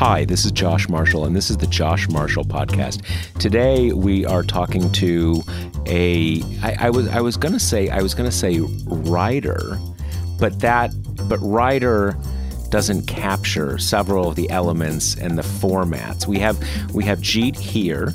Hi, this is Josh Marshall, and this is the Josh Marshall Podcast. Today we are talking to a. I, I was I was gonna say I was gonna say writer, but that but writer doesn't capture several of the elements and the formats. We have we have Jeet Heer,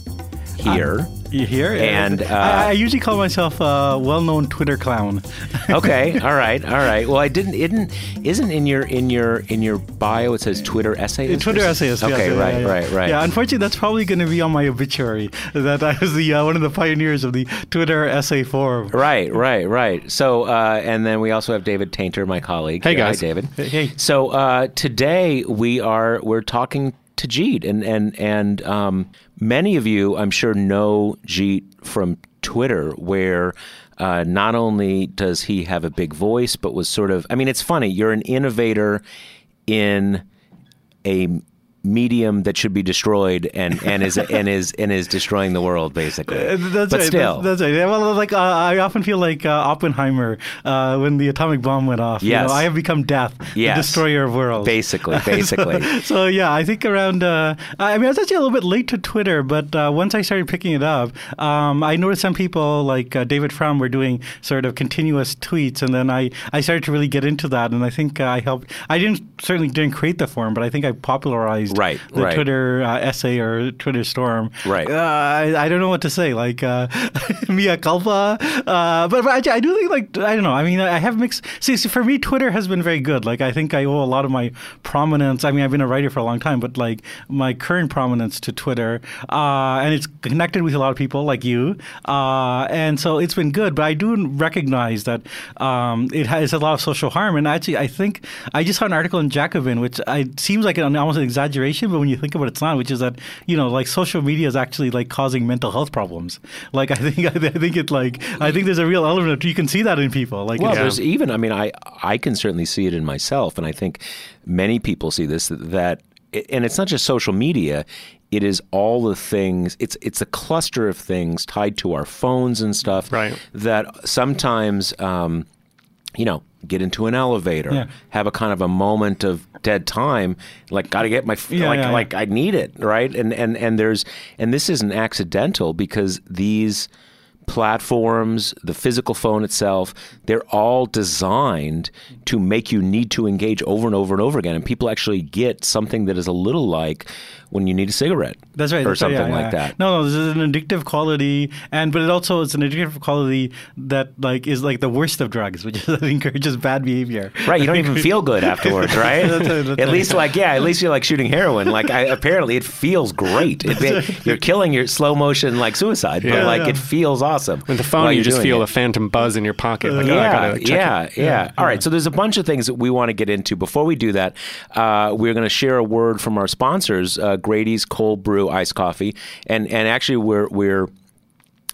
Heer. You hear? And, uh, I, I usually call myself a well-known Twitter clown. okay, all right, all right. Well, I didn't. Isn't isn't in your in your in your bio it says Twitter essayist? Twitter essayist. Okay, yes, right, yeah, yeah. right, right. Yeah, unfortunately, that's probably going to be on my obituary that I was the uh, one of the pioneers of the Twitter essay forum. Right, right, right. So, uh, and then we also have David Taintor, my colleague. Hey, guys. Hi, David. Hey. So uh, today we are we're talking to Jeet, and and and um, many of you, I'm sure, know Jeet from Twitter, where. Uh, not only does he have a big voice, but was sort of, I mean, it's funny. You're an innovator in a medium that should be destroyed and, and is and is and is destroying the world basically. Uh, That's but right. still, that's, that's right. Yeah, Well, like uh, I often feel like uh, Oppenheimer uh, when the atomic bomb went off. You Yes. know, I have become death, Yes. the destroyer of worlds. basically, basically. So, so, yeah, I think around. Uh, I mean, I was actually a little bit late to Twitter, but uh, once I started picking it up, um, I noticed some people like uh, David Frum were doing sort of continuous tweets, and then I, I started to really get into that, and I think I helped. I didn't certainly didn't create the forum, but I think I popularized Right, the right. Twitter uh, essay or Twitter storm. Right. Uh, I, I don't know what to say. Like uh, mea culpa, uh, but, but I, I do think like I don't know. I mean, I have mixed. See, see, for me, Twitter has been very good. Like I think I owe a lot of my prominence. I mean, I've been a writer for a long time, but like my current prominence to Twitter, uh, and it's connected with a lot of people like you, uh, and so it's been good. But I do recognize that um, it has a lot of social harm. And actually, I think I just saw an article in Jacobin, which I, seems like an almost an exaggeration, but when you think about it, it's not. Which is that you know, like social media is actually like causing mental health problems. Like I think I think it like I think there's a real element. of You can see that in people. Like Well, it's- there's even. I mean, I I can certainly see it in myself, and I think many people see this. That and it's not just social media. It is all the things. It's it's a cluster of things tied to our phones and stuff. Right. That sometimes, um, you know, get into an elevator, Yeah. have a kind of a moment of dead time, like got to get my Yeah, like yeah. like I need it, right? And and and there's and this isn't accidental because these platforms, the physical phone itself, they're all designed to make you need to engage over and over and over again. And people actually get something that is a little like when you need a cigarette. That's right. Or that's right, something yeah, like yeah. that. No, no, this is an addictive quality, and but it also is an addictive quality that like is like the worst of drugs, which is, encourages bad behavior. Right, you don't even feel good afterwards, right? That's right, that's at right. least, like, yeah, at least you're like shooting heroin. Like, I, apparently, it feels great. It, you're killing your slow motion like suicide, but Yeah. like Yeah. it feels awesome. With the phone, you just feel it. a phantom buzz in your pocket. Like, oh, I yeah, gotta check yeah, it. yeah, All right. So there's a bunch of things that we want to get into. Before we do that, uh, we're going to share a word from our sponsors, uh, Grady's Cold Brew Iced Coffee, and and actually we're we're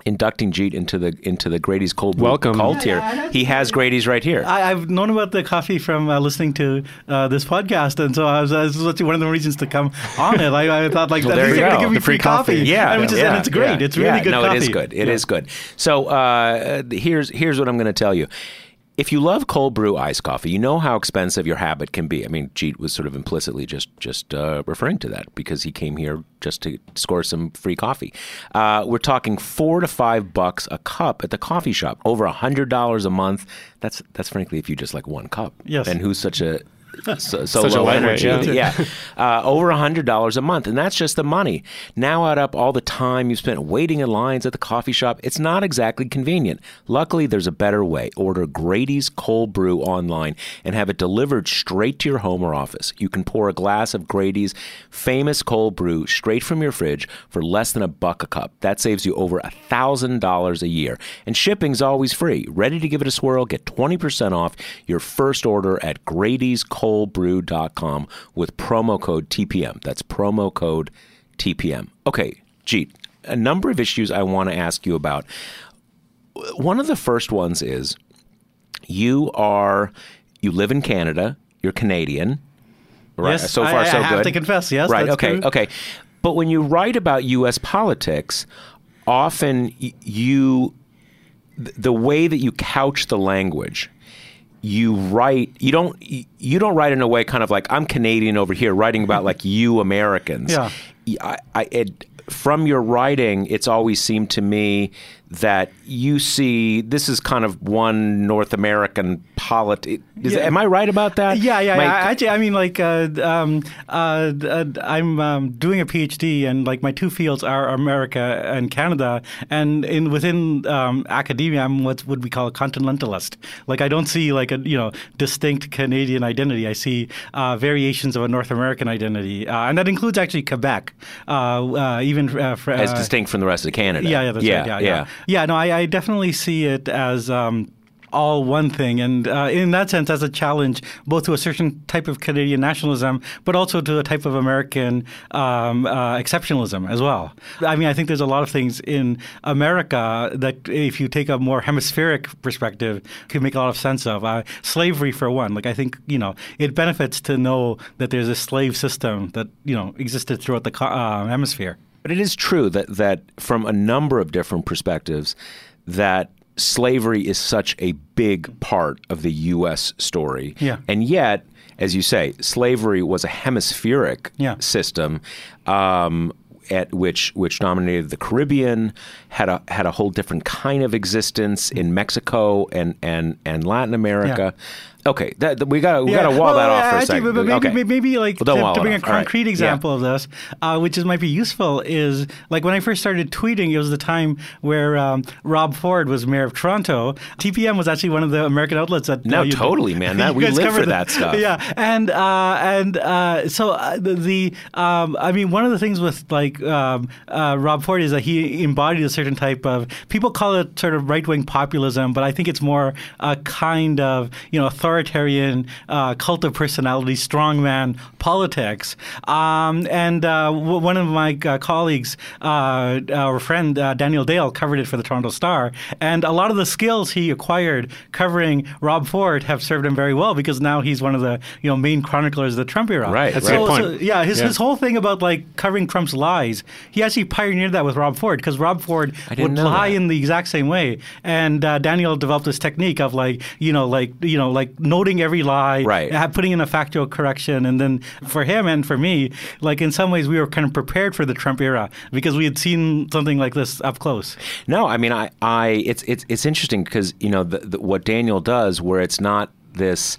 inducting Jeet into the into the Grady's Cold Brew Welcome. cult here. He has Grady's right here. I, I've known about the coffee from uh, listening to uh, this podcast, and so I was, I was one of the reasons to come on it. I, I thought like Well, at there least you they're gonna go. give me The free free coffee. coffee. Yeah, and, which is, yeah, and it's great. yeah, it's really yeah. good no, coffee. it is good. It Yeah. is good. So uh, here's here's what I'm going to tell you. If you love cold brew iced coffee, you know how expensive your habit can be. I mean, Jeet was sort of implicitly just just uh, referring to that because he came here just to score some free coffee. Uh, we're talking four to five bucks a cup at the coffee shop, over a hundred dollars a month. That's that's frankly if you just like one cup. Yes. And who's such a so, so low energy? yeah. yeah, uh, over a hundred dollars a month, and that's just the money. Now add up all the time you spent waiting in lines at the coffee shop. It's not exactly convenient. Luckily, there's a better way. Order Grady's cold brew online and have it delivered straight to your home or office. You can pour a glass of Grady's famous cold brew straight from your fridge for less than a buck a cup. That saves you over a thousand dollars a year, and shipping's always free. Ready to give it a swirl? Get twenty percent off your first order at Grady's gradycoldbrew.com with promo code TPM. That's promo code TPM. Okay, Jeet, a number of issues I want to ask you about. One of the first ones is you are you live in Canada, you're Canadian. Right. Yes, so far I, so I good. have to confess, yes. Right. okay. true. Okay. But when you write about U.S. politics, often you, the way that you couch the language, you write. You don't. You don't write in a way kind of like I'm Canadian over here, writing about like you Americans. Yeah. I, I- it, from your writing, it's always seemed to me that you see this is kind of one North American polity. Is, Yeah. Am I right about that? Yeah, yeah, My- yeah. Actually, I mean, like, uh, um, uh, uh, I'm um, doing a PhD, and like my two fields are America and Canada, and in within um, academia, I'm what would we call a continentalist. Like, I don't see like a you know distinct Canadian identity. I see uh, variations of a North American identity, uh, and that includes actually Quebec, uh, uh, even uh, fr- as distinct from the rest of Canada. yeah, yeah, that's yeah, right. Yeah, yeah, yeah. no, I, I definitely see it as. Um, all one thing, and uh, in that sense, as a challenge both to a certain type of Canadian nationalism, but also to a type of American um, uh, exceptionalism as well. I mean, I think there's a lot of things in America that, if you take a more hemispheric perspective, could make a lot of sense of. Uh, slavery, for one, like I think you know, it benefits to know that there's a slave system that you know existed throughout the uh, hemisphere. But it is true that that from a number of different perspectives, that slavery is such a big part of the U.S. story. Yeah. And yet, as you say, slavery was a hemispheric Yeah. system. Um, at which which dominated the Caribbean, had a had a whole different kind of existence in Mexico and and and Latin America. Okay, that, that- we got we got to wall well, that off for a actually, second. But maybe, okay. maybe, like Well, to, to bring a. All right. concrete Yeah. example of this, uh, which is might be useful, is like when I first started tweeting, it was the time where um, Rob Ford was mayor of Toronto. TPM was actually one of the American outlets that. No, uh, totally, man. That- we live for that stuff. Yeah, and uh, and uh, so uh, the, the um, I mean, one of the things with like um, uh, Rob Ford is that he embodied a certain type of people call it sort of right wing populism, but I think it's more a kind of you know authoritarian uh, cult of personality, strongman politics. Um, and uh, w- one of my uh, colleagues, uh, our friend uh, Daniel Dale, covered it for the Toronto Star, and a lot of the skills he acquired covering Rob Ford have served him very well because now he's one of the you know main chroniclers of the Trump era. Right, That's right. So, point. so, yeah, his, Yeah. his whole thing about like covering Trump's lies, he actually pioneered that with Rob Ford because Rob Ford would lie that. in the exact same way, and uh, Daniel developed this technique of like you know like you know like noting every lie, Right. putting in a factual correction, and then for him and for me, like in some ways we were kind of prepared for the Trump era because we had seen something like this up close. No, I mean, I, I, it's, it's, it's interesting because you know the, the, what Daniel does, where it's not this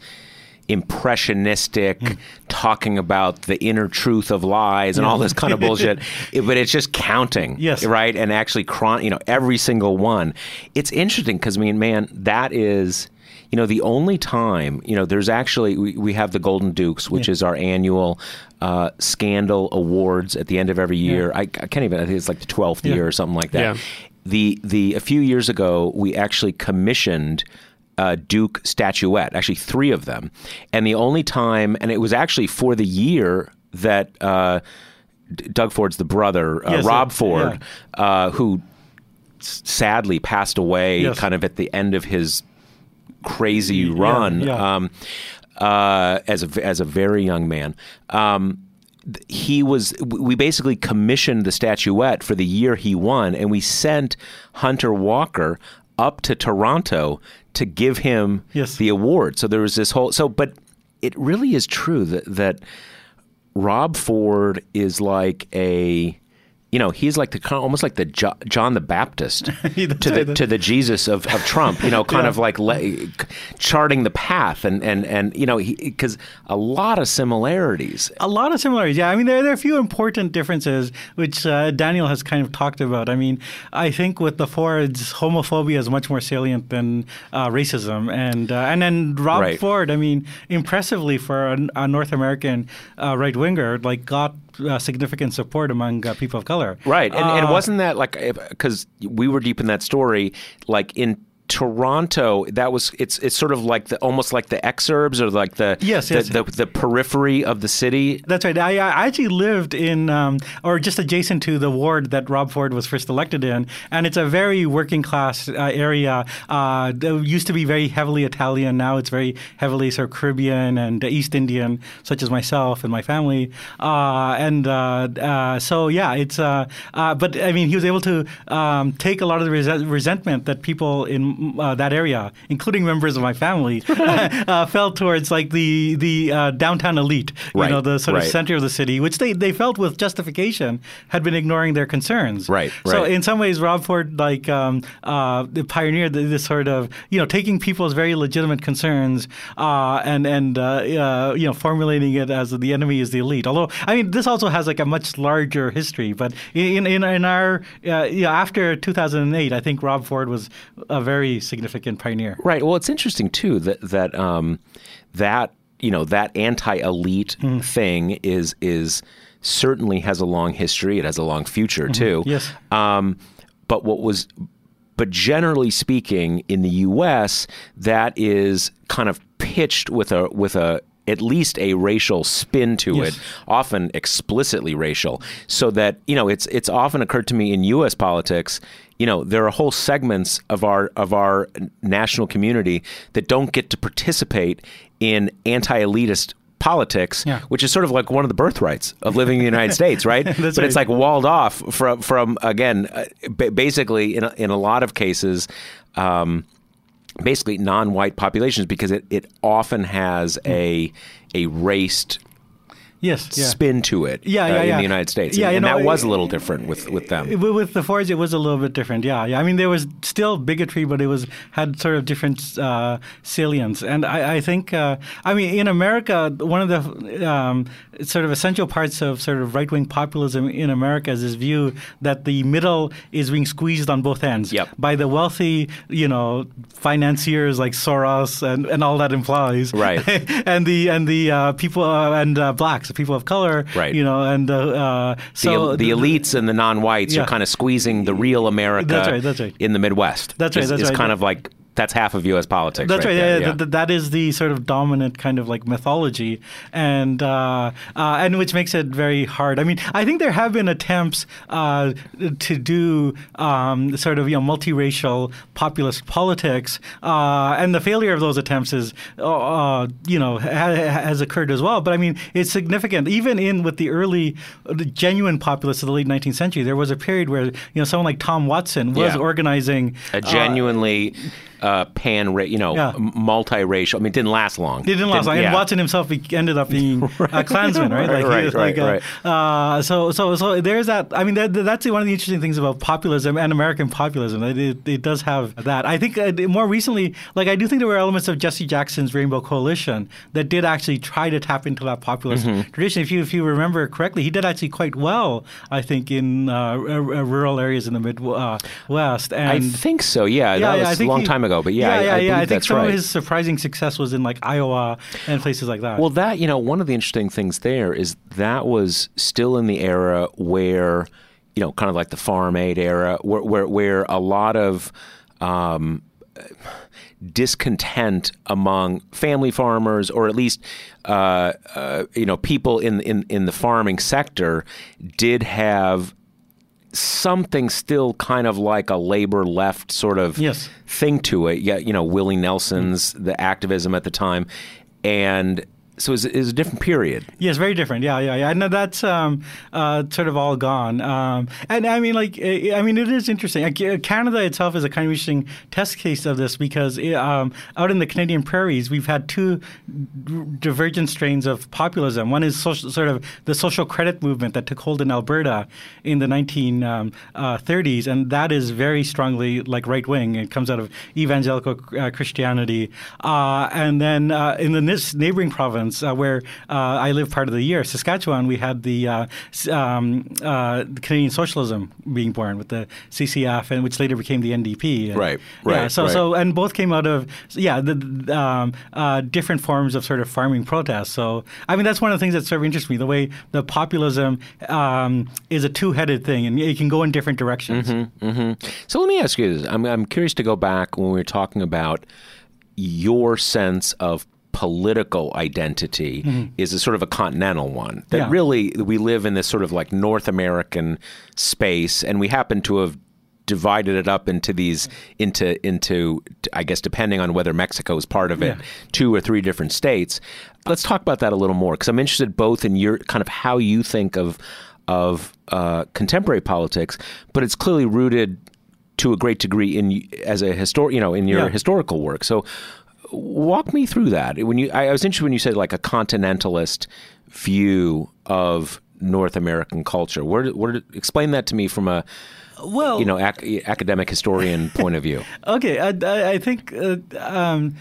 impressionistic Hmm. talking about the inner truth of lies and all this kind of bullshit, it- but it's just counting, Yes. right, and actually, chron- you know, every single one. It's interesting because I mean, man, that is. You know, the only time, you know, there's actually, we, we have the Golden Dukes, which is our annual uh, scandal awards at the end of every year. I, I can't even, I think it's like the 12th Yeah. year or something like that Yeah. the the a few years ago we actually commissioned a Duke statuette, actually three of them, and the only time, and it was actually for the year that uh, D- Doug Ford's the brother, uh, Yes, Rob uh, Ford, uh, who s- sadly passed away, Yes. kind of at the end of his crazy run yeah. Um, uh, as a as a very young man. Um, he was we basically commissioned the statuette for the year he won and we sent Hunter Walker up to Toronto to give him Yes. the award so there was this whole so but it really is true that that Rob Ford is like a you know he's like the almost like the jo- John the Baptist to the to the Jesus of, of Trump you know kind Yeah. of like le- charting the path and and and you know because a lot of similarities A lot of similarities. Yeah, I mean, there, there are a few important differences, which uh, Daniel has kind of talked about. I mean, I think with the Fords, homophobia is much more salient than uh, racism, and uh, and then Rob Right. Ford. I mean, impressively for a, a North American uh, right winger, like got uh, significant support among uh, people of color. Right, and, and Uh, wasn't that like because we were deep in that story, like in Toronto, that was it's it's sort of like the almost like the exurbs or like the Yes, the, yes. the, the periphery of the city. That's right. I, I actually lived in, um, or just adjacent to the ward that Rob Ford was first elected in, and it's a very working class uh, area. Uh, it used to be very heavily Italian. Now it's very heavily sort of Caribbean and East Indian, such as myself and my family. Uh, and uh, uh, so, yeah, it's. Uh, uh, but I mean, he was able to um, take a lot of the res- resentment that people in uh, that area, including members of my family, uh, felt towards like the the uh, downtown elite. You Right, know, the sort of center of the city, which they, they felt with justification had been ignoring their concerns. Right, So right. in some ways, Rob Ford like um, uh, pioneered this sort of you know taking people's very legitimate concerns uh, and and uh, uh, you know formulating it as the enemy is the elite. Although I mean, this also has like a much larger history. But in in, in our uh, you know, after 2008, I think Rob Ford was a very significant pioneer. Right. Well, it's interesting too that that um, that you know that anti-elite Hmm. thing is is certainly has a long history. It has a long future too. Mm-hmm. Yes. Um, but what was but generally speaking, in the U.S., that is kind of pitched with a with a at least a racial spin to Yes. it, often explicitly racial. So that you know, it's it's often occurred to me in U.S. politics. You know, there are whole segments of our of our national community that don't get to participate in anti-elitist politics, Yeah. which is sort of like one of the birthrights of living in the United States, right? But it's like walled off from from again, uh, basically in a, in a lot of cases. Um, basically non-white populations because it, it often has a a raced Yes. Yeah. spin to it Yeah, uh, yeah, in yeah. the United States. Yeah, and, and know, that was a little different with, with them. With with the Fords, it was a little bit different. Yeah, yeah. I mean, there was still bigotry, but it was had sort of different uh, salience. And I, I think, uh, I mean, in America, one of the um, sort of essential parts of sort of right wing populism in America is this view that the middle is being squeezed on both ends Yep. by the wealthy, you know, financiers like Soros and, and all that implies, Right. and the and the uh, people uh, and uh, blacks, people of color, Right. You know, and uh, uh, the, so the elites and the non-whites Yeah. are kind of squeezing the real America That's right, that's right. in the Midwest. That's right, Is- that's is right. kind of like that's half of U.S. politics. That's right. there, yeah, th- th- that is the sort of dominant kind of like mythology, and uh, uh, and which makes it very hard. I mean, I think there have been attempts uh, to do um, sort of you know multiracial populist politics, uh, and the failure of those attempts is uh, you know ha- has occurred as well. But I mean, it's significant. Even in with the early the genuine populists of the late 19th century, there was a period where you know someone like Tom Watson was Yeah. organizing a genuinely uh, pan, you know, Yeah. multiracial. I mean, it didn't last long. It didn't last long. And. Watson himself ended up being a Klansman, right? Like, he Right, right, like a- Uh, so, so, so there's that. I mean, that, that's one of the interesting things about populism and American populism. It, it, it does have that. I think uh, more recently, like I do think there were elements of Jesse Jackson's Rainbow Coalition that did actually try to tap into that populist Mm-hmm. tradition. If you if you remember correctly, he did actually quite well. I think in uh, r- r- rural areas in the Midwest. I And think so. Yeah, yeah that was a long he- time ago. But yeah, yeah, I, yeah, I yeah. I think some right. of his surprising success was in like Iowa and places like that. Well, that you know, one of the interesting things there is that was still in the era where, you know, kind of like the Farm Aid era, where where, where a lot of um, discontent among family farmers, or at least uh, uh, you know people in in in the farming sector, did have something still kind of like a labor left sort of Yes. thing to it. Yeah, you know, Willie Nelson's the activism at the time, and so it was, a different period. Yes, very different. Yeah, yeah, yeah. And that's um, uh, sort of all gone. Um, and I mean, like, eh, I mean, it is interesting. Eh, Canada itself is a kind of interesting test case of this because eh, um, out in the Canadian prairies, we've had two divergent strains of populism. One is social, sort of the social credit movement that took hold in Alberta in the 1930s, and that is very strongly like right wing. It comes out of evangelical uh, Christianity. Uh, and then uh, in the neighboring province, province uh, where uh, I lived part of the year, Saskatchewan, we had the uh, um, uh, Canadian Socialism being born with the CCF, and which later became the NDP. And, Right, Yeah. right, So right. so and both came out of yeah the, um, uh, different forms of sort of farming protests. So I mean that's one of the things that sort of interests me the way the populism um, is a two-headed thing and it can go in different directions. Mm-hmm. So let me ask you this. I'm, I'm curious to go back when we were talking about your sense of political identity is a sort of a continental one. That Yeah. really we live in this sort of like North American space, and we happen to have divided it up into these into into I guess depending on whether Mexico is part of it, Yeah. two or three different states. Let's talk about that a little more because I'm interested both in your kind of how you think of of uh, contemporary politics, but it's clearly rooted to a great degree in as a histor- you know, in your Yeah. historical work. So walk me through that. When you, I was interested when you said like a continentalist view of North American culture. Where, where, explain that to me from a, Well, you know, ac- academic historian point of view. Okay, I, I, I think. Uh, um,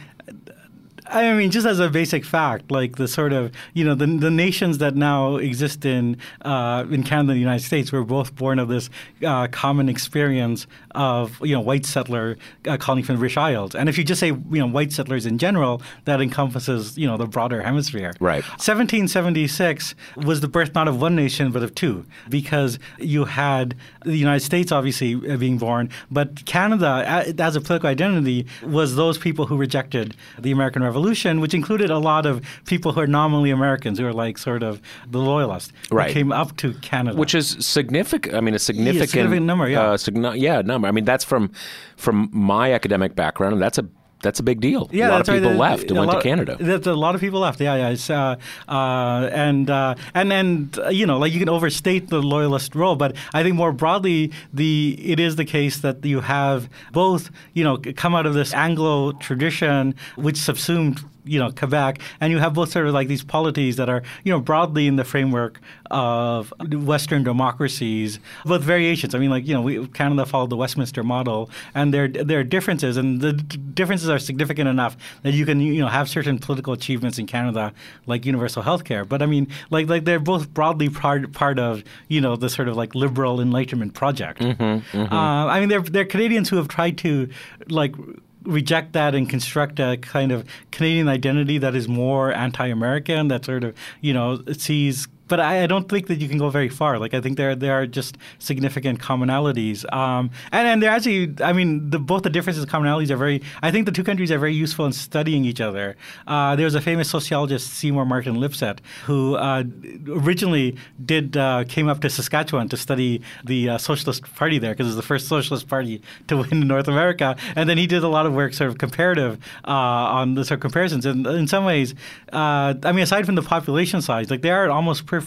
I mean, just as a basic fact, like the sort of you know the the nations that now exist in uh, in Canada and the United States were both born of this uh, common experience of you know white settler uh, colony from the British Isles, and if you just say you know white settlers in general, that encompasses you know the broader hemisphere. Right. 1776 was the birth not of one nation but of two, because you had the United States obviously uh, being born, but Canada, as a political identity, was those people who rejected the American Revolution, which included a lot of people who are nominally Americans, who are like sort of the loyalists, Right. came up to Canada. Which is significant. I mean, a significant, significant number, yeah. uh, signi- yeah, number. I mean, that's from from my academic background, and that's a that's a big deal. Yeah, a lot of people The- left and a went to Canada. That's a lot of people left. Yeah, yeah. It's, uh, uh, and uh, and and uh, you know, like you can overstate the loyalist role, but I think more broadly, the it is the case that you have both, you know, come out of this Anglo tradition, which subsumed you know Quebec, and you have both sort of like these polities that are you know broadly in the framework of Western democracies, with variations. I mean, like you know, we, Canada followed the Westminster model, and there there are differences, and the differences are significant enough that you can you know have certain political achievements in Canada, like universal health care. But I mean, like like they're both broadly part part of you know the sort of like liberal Enlightenment project. Uh, I mean, they're they're Canadians who have tried to like reject that and construct a kind of Canadian identity that is more anti-American, that sort of you know sees. But I, I don't think that you can go very far. Like I think there there are just significant commonalities, um, and and they're actually. I mean, the, both the differences and commonalities are very. I think the two countries are very useful in studying each other. Uh, there was a famous sociologist Seymour Martin Lipset who uh, originally did uh, came up to Saskatchewan to study the uh, Socialist Party there because it was the first socialist party to win in North America, and then he did a lot of work, sort of comparative, uh, on the sort of comparisons. And in some ways, uh, I mean, aside from the population size, like they are almost perfect.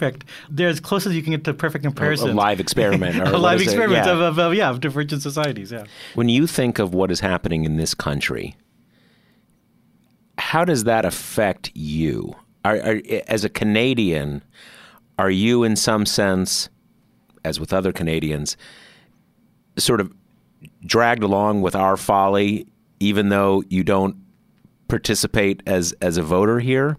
They're as close as you can get to perfect comparison. a live experiment, or a live experiment Yeah. of, of, of yeah of divergent societies. Yeah. When you think of what is happening in this country, how does that affect you? Are, are, as a Canadian, are you in some sense, as with other Canadians, sort of dragged along with our folly, even though you don't participate as as a voter here?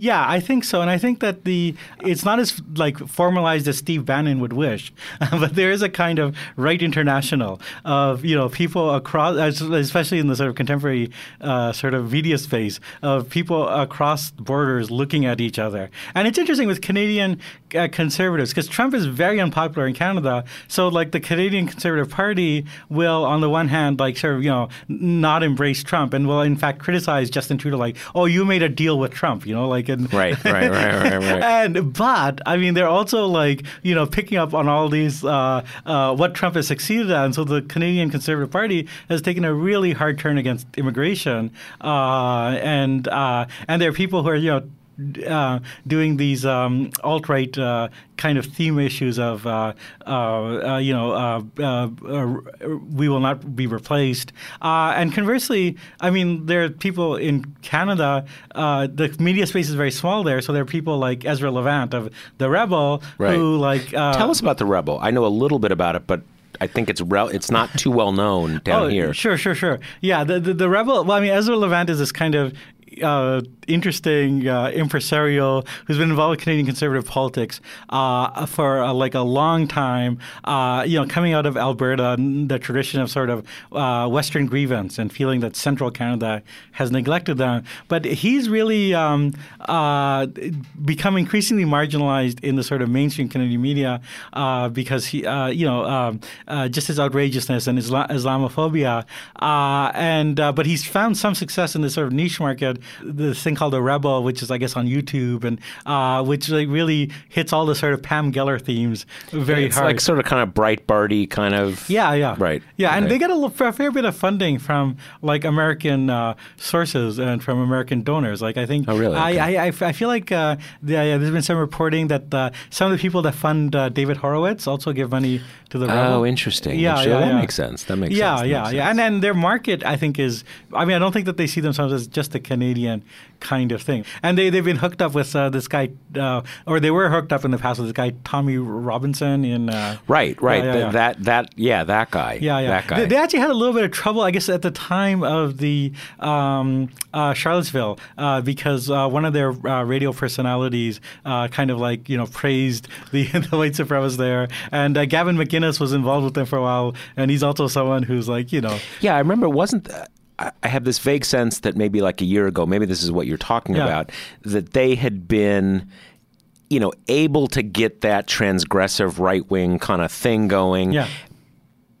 Yeah, I think so, and I think that the it's not as like formalized as Steve Bannon would wish, but there is a kind of right international of you know people across, especially in the sort of contemporary uh, sort of media space of people across borders looking at each other, and it's interesting with Canadian uh, conservatives because Trump is very unpopular in Canada, so like the Canadian Conservative Party will, on the one hand, like sort of you know not embrace Trump and will in fact criticize Justin Trudeau, like oh you made a deal with Trump, you know like and Right, right, right, right, right. and but I mean, they're also like you know picking up on all these uh, uh, what Trump has succeeded at, and so the Canadian Conservative Party has taken a really hard turn against immigration, uh, and uh, and there are people who are you know. Uh, doing these um, alt-right uh, kind of theme issues of uh, uh, uh, you know uh, uh, uh, we will not be replaced, uh, and conversely, I mean there are people in Canada. Uh, the media space is very small there, so there are people like Ezra Levant of the Rebel Right. who like uh, Tell us about the Rebel. I know a little bit about it, but I think it's rel- it's not too well known down oh, here. Sure, sure, sure. Yeah, the, the the rebel. Well, I mean, Ezra Levant is this kind of uh, interesting uh, impresario who's been involved with Canadian conservative politics uh, for uh, like a long time. Uh, you know, coming out of Alberta, the tradition of sort of uh, Western grievance and feeling that Central Canada has neglected them. But he's really um, become increasingly marginalized in the sort of mainstream Canadian media because he, you know, um, just his outrageousness and Isla- Islamophobia. and but he's found some success in this sort of niche market this thing called The Rebel, which is, I guess, on YouTube, and uh, which like really hits all the sort of Pam Geller themes very it's hard. like sort of kind of Breitbarty kind of. Yeah, yeah, Right. Yeah, and they get a, a fair bit of funding from like American uh, sources and from American donors. Like I think, Oh, really? I, Okay. I, I, f- I feel like uh, the, yeah, there's been some reporting that uh, some of the people that fund uh, David Horowitz also give money to the Rebel. Oh, interesting. Yeah, yeah, that yeah. makes sense. That makes yeah, sense. That yeah, yeah. sense. And then their market, I think, is. I mean, I don't think that they see themselves as just a Canadian kind of thing. And they they've been hooked up with uh, this guy, uh, or they were hooked up in the past with this guy Tommy Robinson in. Uh, Right, right. yeah, Th- yeah. That that yeah, that guy. yeah, yeah. That guy. They, they actually had a little bit of trouble, I guess, at the time of the um, uh, Charlottesville, uh, because uh, one of their uh, radio personalities uh, kind of like you know praised the, the white supremacists there, and uh, Gavin McInnes was involved with them for a while, and he's also someone who's like you know Yeah, I remember. It wasn't. th- I have this vague sense that maybe like a year ago, maybe this is what you're talking Yeah. about, that they had been, you know, able to get that transgressive right wing kind of thing going, yeah.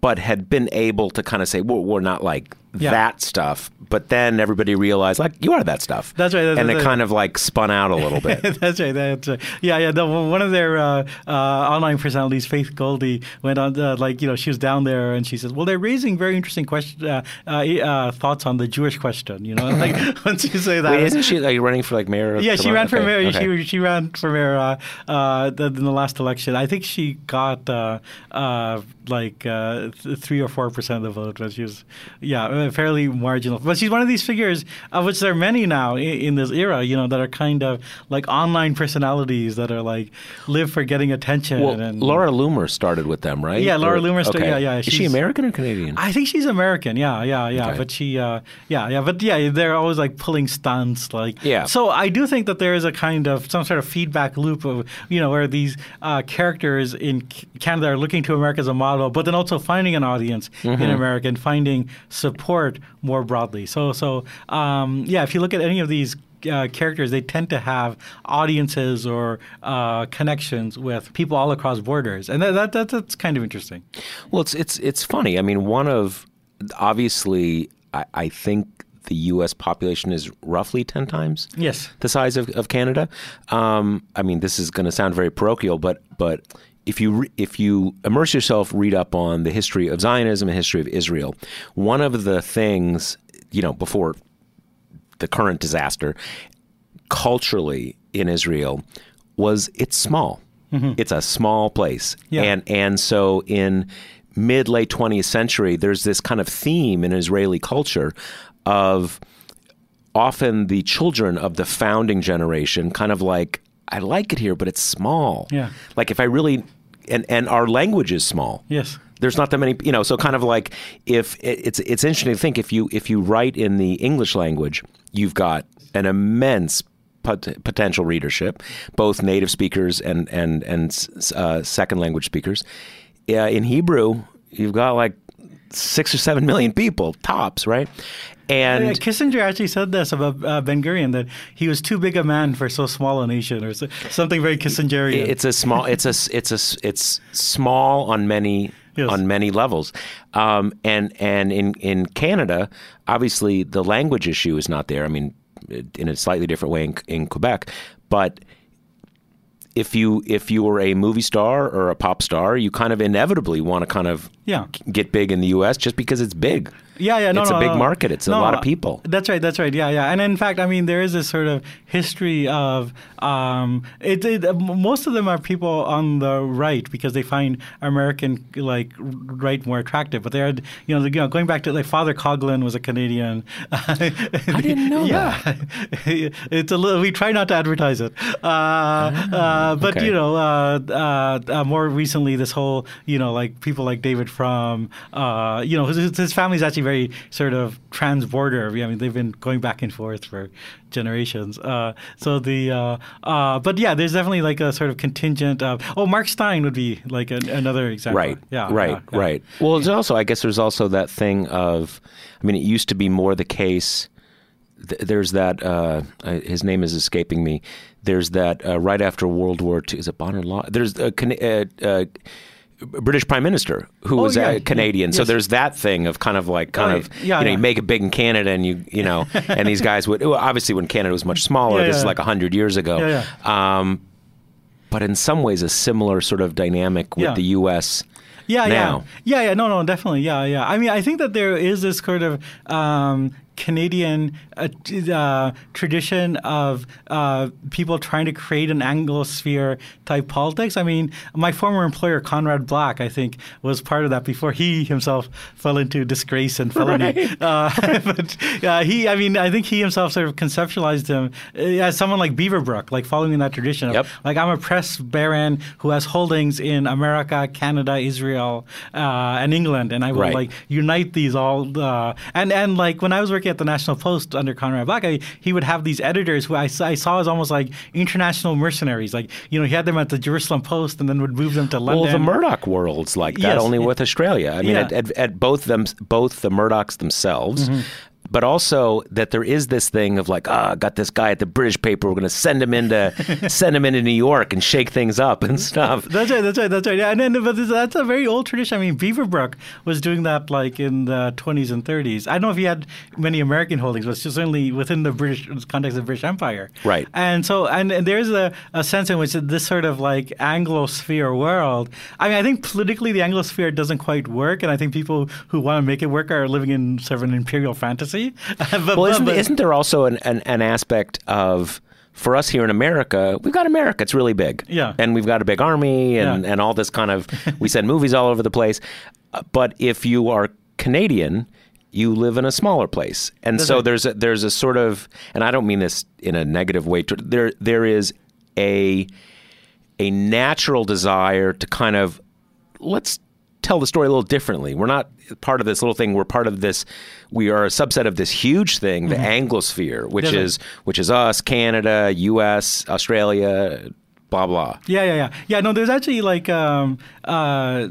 but had been able to kind of say, well, we're not like Yeah. that stuff. But then everybody realized, like, you are that stuff. That's right, that's and it right. kind of like spun out a little bit. that's right. That's right. Yeah, yeah. The, one of their uh, uh, online personalities, Faith Goldy, went on uh, like you know she was down there and she says, "Well, they're raising very interesting question, uh, uh, uh, thoughts on the Jewish question." You know, like once you say that, Wait, isn't she like running for like mayor? of yeah, she ran for mayor. okay. She she ran for mayor uh, uh, the- in the last election. I think she got uh, uh, like uh, th- three or four percent of the vote, but she was yeah uh, fairly marginal. But she's one of these figures of which there are many now in, in this era. You know that are kind of like online personalities that are like live for getting attention. Well, and Laura Loomer started with them, right? Yeah, Laura Or- Loomer sta- okay. yeah, yeah, Is she she's- American or Canadian? I think she's American. Yeah, yeah, yeah. Okay. But she, uh, yeah, yeah. But yeah, they're always like pulling stunts. Like, Yeah. So I do think that there is a kind of some sort of feedback loop of you know where these uh, characters in Canada are looking to America as a model, but then also finding an audience Mm-hmm. in America and finding support more broadly. So, so um, yeah, if you look at any of these. Uh, characters they tend to have audiences or uh, connections with people all across borders, and that, that, that that's kind of interesting. Well, it's it's it's funny. I mean, one of obviously, I, I think the U.S. population is roughly ten times Yes. the size of, of Canada. Um, I mean, this is going to sound very parochial, but but if you re- if you immerse yourself, read up on the history of Zionism and history of Israel, one of the things you know before the current disaster culturally in Israel was it's small. Mm-hmm. It's a small place, Yeah. and and so in mid late 20th century, there's this kind of theme in Israeli culture of often the children of the founding generation kind of like I like it here, but it's small. Yeah. Like if I really and and our language is small Yes. there's not that many you know so kind of like if it's it's interesting to think if you if you write in the english language you've got an immense pot- potential readership both native speakers and and and uh, second language speakers uh, in hebrew you've got like six or seven million people tops right and Yeah, Kissinger actually said this about uh, Ben Gurion that he was too big a man for so small a nation, or so, something very Kissingerian. It's a small. It's a. It's a. It's small on many Yes. on many levels, um, and and in in Canada, obviously the language issue is not there. I mean, in a slightly different way in, in Quebec, but if you if you were a movie star or a pop star, you kind of inevitably want to kind of Yeah. get big in the U.S. just because it's big. Yeah, yeah, no, it's no, a big no. market. It's a lot of people. That's right, that's right. Yeah, yeah. And in fact, I mean, there is this sort of history of um, it, it. Most of them are people on the right because they find American like right more attractive. But they're you know, the, you know going back to like Father Coughlin was a Canadian. I didn't know yeah. it's a little. We try not to advertise it. Uh, uh, but okay. you know, uh, uh, uh, more recently, this whole you know like people like David Frum, Uh, you know, his, his family's actually very sort of transborder. I mean, they've been going back and forth for generations. Uh, so the uh, uh, but yeah, there's definitely like a sort of contingent of oh, Mark Steyn would be like an, another example. Right. Yeah. Right. yeah, yeah. Right. Well, there's also, I guess, there's also that thing of, I mean, it used to be more the case. th- There's that. Uh, uh, his name is escaping me. There's that uh, right after World War II. Is it Bonar Law? There's a Can- uh, uh, British Prime Minister who Oh, was yeah, uh, Canadian. yeah, So yes. there's that thing of kind of like kind Right. of Yeah, you know you make it big in Canada and you you know and these guys would well, obviously when Canada was much smaller. This is like hundred years ago. Um, but in some ways, a similar sort of dynamic with the U.S. Yeah, now. yeah, yeah, yeah. No, no, definitely. Yeah, yeah. I mean, I think that there is this sort of um, Canadian uh, uh, tradition of uh, people trying to create an Anglosphere type politics. I mean, my former employer Conrad Black, I think, was part of that before he himself fell into disgrace and felony. Uh, but uh, he, I mean, I think he himself sort of conceptualized him as someone like Beaverbrook, like following that tradition. Of, Yep. like I'm a press baron who has holdings in America, Canada, Israel, uh, and England, and I will Right. like unite these all. Uh, and and like when I was working at the National Post under Conrad Black, I, he would have these editors who I saw as almost like international mercenaries. Like you know, he had them at the Jerusalem Post and then would move them to London. Well, the Murdoch world's like that, Yes. only with Australia. I mean, Yeah. at, at, at both them, both the Murdochs themselves. Mm-hmm. But also that there is this thing of like, ah, I got this guy at the British paper. We're going to send him into send him into New York and shake things up and stuff. That's right. That's right. That's right. Yeah, and then but this- that's a very old tradition. I mean, Beaverbrook was doing that like in the 20s and 30s. I don't know if he had many American holdings, but it's certainly within the British context of the British Empire. Right. And so, and, and there's a, a sense in which this sort of like Anglosphere world. I mean, I think politically the Anglosphere doesn't quite work, and I think people who want to make it work are living in sort of an imperial fantasy. But, Well, isn't, isn't there also an, an, an aspect of for us here in America, we've got America. It's really big. Yeah. And we've got a big army and, Yeah. and all this kind of, we send movies all over the place. Uh, But if you are Canadian, you live in a smaller place. And so there's a, there's a sort of, and I don't mean this in a negative way, there there is a a natural desire to kind of let's tell the story a little differently. We're not part of this little thing. We're part of this. We are a subset of this huge thing, the Anglosphere, which is which is us, Canada, U.S., Australia, blah blah. Yeah, yeah, yeah, yeah. No, there's actually like, um, uh,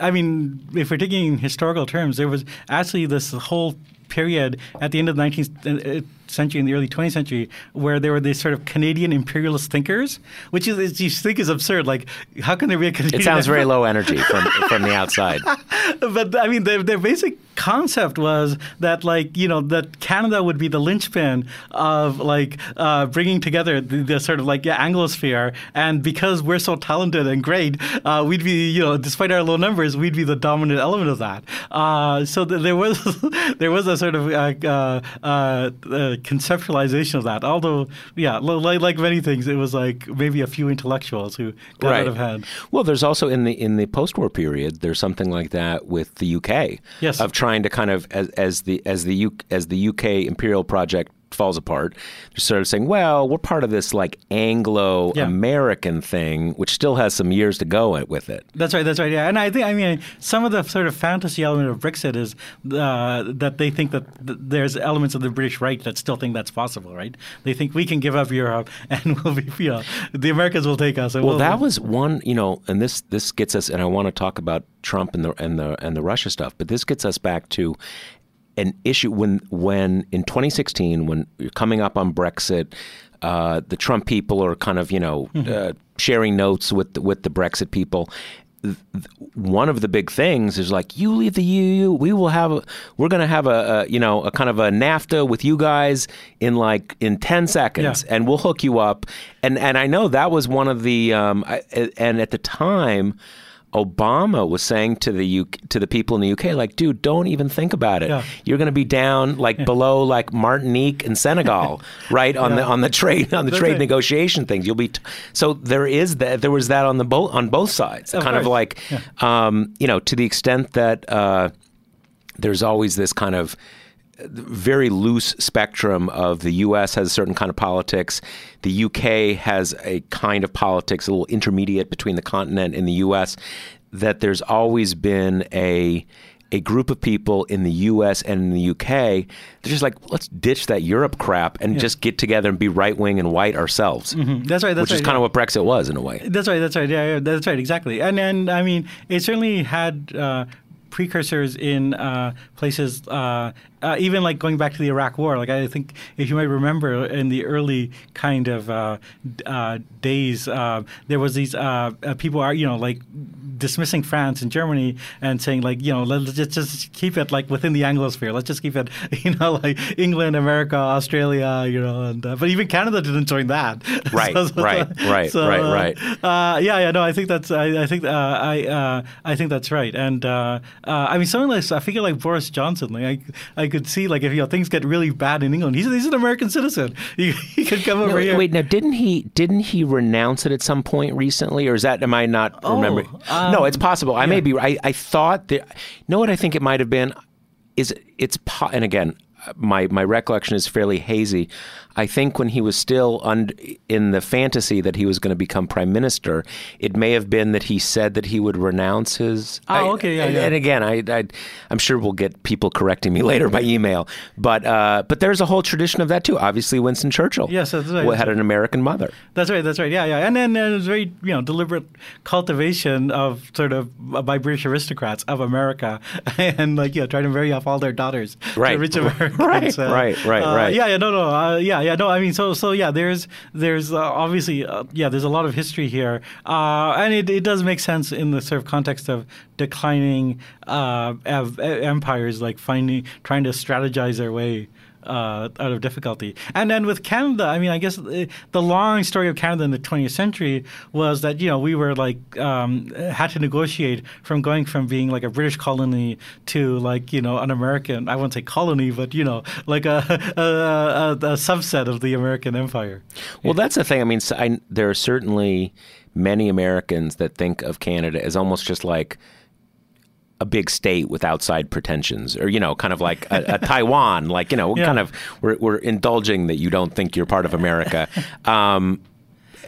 I mean, if we're taking historical terms, there was actually this whole period at the end of the 19th uh, century and the early 20th century where there were these sort of Canadian imperialist thinkers, which is is- you think is absurd. Like, how can there be a Canadian? It sounds very low energy from from the outside. but I mean, their, their basic concept was that, like, you know, that Canada would be the linchpin of like uh, bringing together the, the sort of like yeah, Anglosphere, and because we're so talented and great, uh, we'd be, you know, despite our low numbers, we'd be the dominant element of that. Uh, so th- there was there was a sort of uh, uh, uh, conceptualization of that. Although, yeah, li- like, like many things, it was like maybe a few intellectuals who got out of hand. Well, there's also in the in the post-war period, there's something like that with the UK. Yes. Of trying to kind of as as the as the U, as the UK imperial project falls apart, they're sort of saying, well, we're part of this like Anglo-American thing, which still has some years to go with it. That's right. That's right. Yeah, and I think I mean some of the sort of fantasy element of Brexit is uh, that they think that th- there's elements of the British right that still think that's possible. Right? They think we can give up Europe and we'll be, you know, the Americans will take us. Well, we'll, that was one, you know, and this this gets us, and I want to talk about Trump and the and the and the Russia stuff, but this gets us back to an issue when when in 2016 when you're coming up on Brexit. Uh, the Trump people are kind of, you know, uh, sharing notes with the, with the Brexit people. Th- One of the big things is like, you leave the EU, we will have, a, we're going to have a, a, you know, a kind of a NAFTA with you guys in like in ten seconds, Yeah. and we'll hook you up. And and I know that was one of the um, I, and at the time. Obama was saying to the UK, to the people in the UK, like, dude, don't even think about it. Yeah. You're going to be down like below like Martinique and Senegal, right on the on the trade on the That's trade right. negotiation things. You'll be t- so there is that there was that on the both on both sides, Of kind of course. like, um, you know, to the extent that uh, there's always this kind of very loose spectrum of the U.S. has a certain kind of politics, the U.K. has a kind of politics, a little intermediate between the continent and the U.S. That there's always been a a group of people in the U.S. and in the UK. They're just like, let's ditch that Europe crap and just get together and be right wing and white ourselves. Mm-hmm. That's right. That's which right. is kind of what Brexit was in a way. That's right. That's right. Yeah, yeah that's right. Exactly. And and I mean, it certainly had. Uh, precursors in uh, places, uh, uh, even like going back to the Iraq War. Like I think, if you might remember, in the early kind of uh, uh, days, uh, there was these people are you know like dismissing France and Germany and saying like you know let's just, just keep it like within the Anglosphere. Let's just keep it you know like England, America, Australia, you know. And but even Canada didn't join that. Right. so, so, right. Right. So, right. Right. yeah. Yeah. No. I think that's. I, I think. I. I think that's right. And uh, I mean, something like I figure like Boris Johnson. Like I, I could see like if you know things get really bad in England, he's, he's an American citizen. He, he could come no, over here. Wait, now didn't he didn't he renounce it at some point recently, or is that am I not oh, remembering? Um, no, it's possible. I yeah. may be. I I thought that. You know what I think it might have been is it's and again my my recollection is fairly hazy. I think when he was still un- in the fantasy that he was going to become prime minister, it may have been that he said that he would renounce his. Oh, okay, yeah, and, yeah. And again, I, I am sure we'll get people correcting me later by email, but uh, but there's a whole tradition of that too. Obviously, Winston Churchill. Yes, that's right. Had an. American mother. That's right. That's right. Yeah, yeah. And then uh, it was very you know deliberate cultivation of sort of uh, by British aristocrats of America, and like yeah, trying to marry off all their daughters right. to rich Americans. Right. Right. Right. uh, right. Yeah. Yeah. No. No. Uh, yeah. Yeah. No. I mean, so so yeah. There's there's uh, obviously uh, yeah. There's a lot of history here, uh, and it, it does make sense in the sort of context of declining uh, of, empires, like finding trying to strategize their way uh, out of difficulty. And then with Canada, I mean, I guess the, the long story of Canada in the 20th century was that you know we were like um, had to negotiate from going from being like a British colony to like you know an American. I won't say colony, but you know like a a, a, a subset of the American empire. Well, that's the thing. I mean, I, there are certainly many Americans that think of Canada as almost just like a big state with outside pretensions, or you know, kind of like a, a Taiwan, like you know, Yeah. kind of we're, we're indulging that you don't think you're part of America. Um,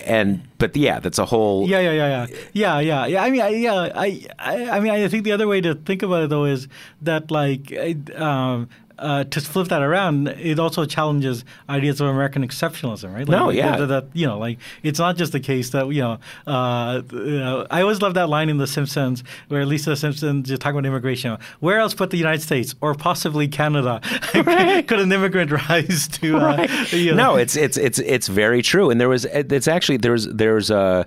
and but yeah, that's a whole. Yeah, yeah, yeah, yeah, yeah, yeah, yeah. I mean, I, yeah, I, I, I mean, I think the other way to think about it though is that like. Um, uh, to flip that around, it also challenges ideas of American exceptionalism, right? Like, No, yeah. That, that, you know, like it's not just the case that you know. Uh, you know, I always love that line in The Simpsons where Lisa Simpson just talking about immigration. Where else but the United States or possibly Canada could an immigrant rise to? Uh, you know? No, it's it's it's it's very true. And there was it's actually there's there's a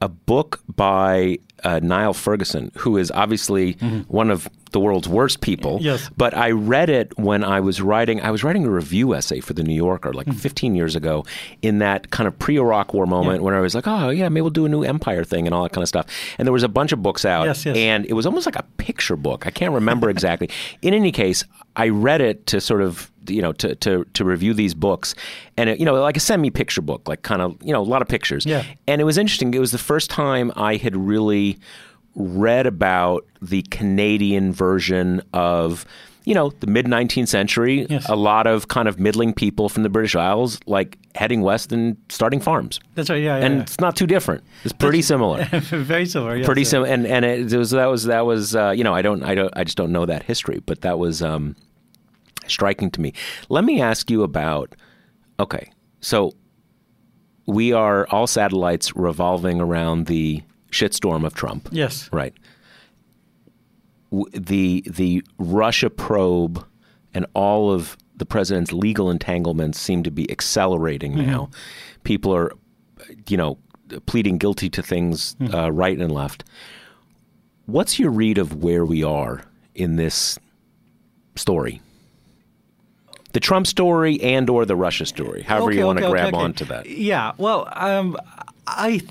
a book by uh, Niall Ferguson, who is obviously one of the world's worst people. Yes. But I read it when I was writing. I was writing a review essay for the New Yorker like 15 years ago, in that kind of pre-Iraq War moment when I was like, oh yeah, maybe we'll do a new empire thing and all that kind of stuff. And there was a bunch of books out, Yes, yes. and it was almost like a picture book. I can't remember exactly. In any case, I read it to sort of you know to to to review these books, and it, you know like a semi picture book, like kind of you know a lot of pictures. Yeah. And it was interesting. It was the first time I had really read about the Canadian version of. You know, the mid 19th century, Yes. a lot of kind of middling people from the British Isles, like heading west and starting farms. That's right. Yeah, yeah. And yeah. it's not too different. It's pretty similar very similar. Yes, pretty similar and and it was that was that was uh, you know I don't I don't I just don't know that history but that was um, striking to me let me ask you about okay so we are all satellites revolving around the shitstorm of Trump Yes. right the the Russia probe and all of the president's legal entanglements seem to be accelerating now. People are, you know, pleading guilty to things uh, right and left. What's your read of where we are in this story? The Trump story and or the Russia story, however you want to grab onto that. Yeah. Well, um, I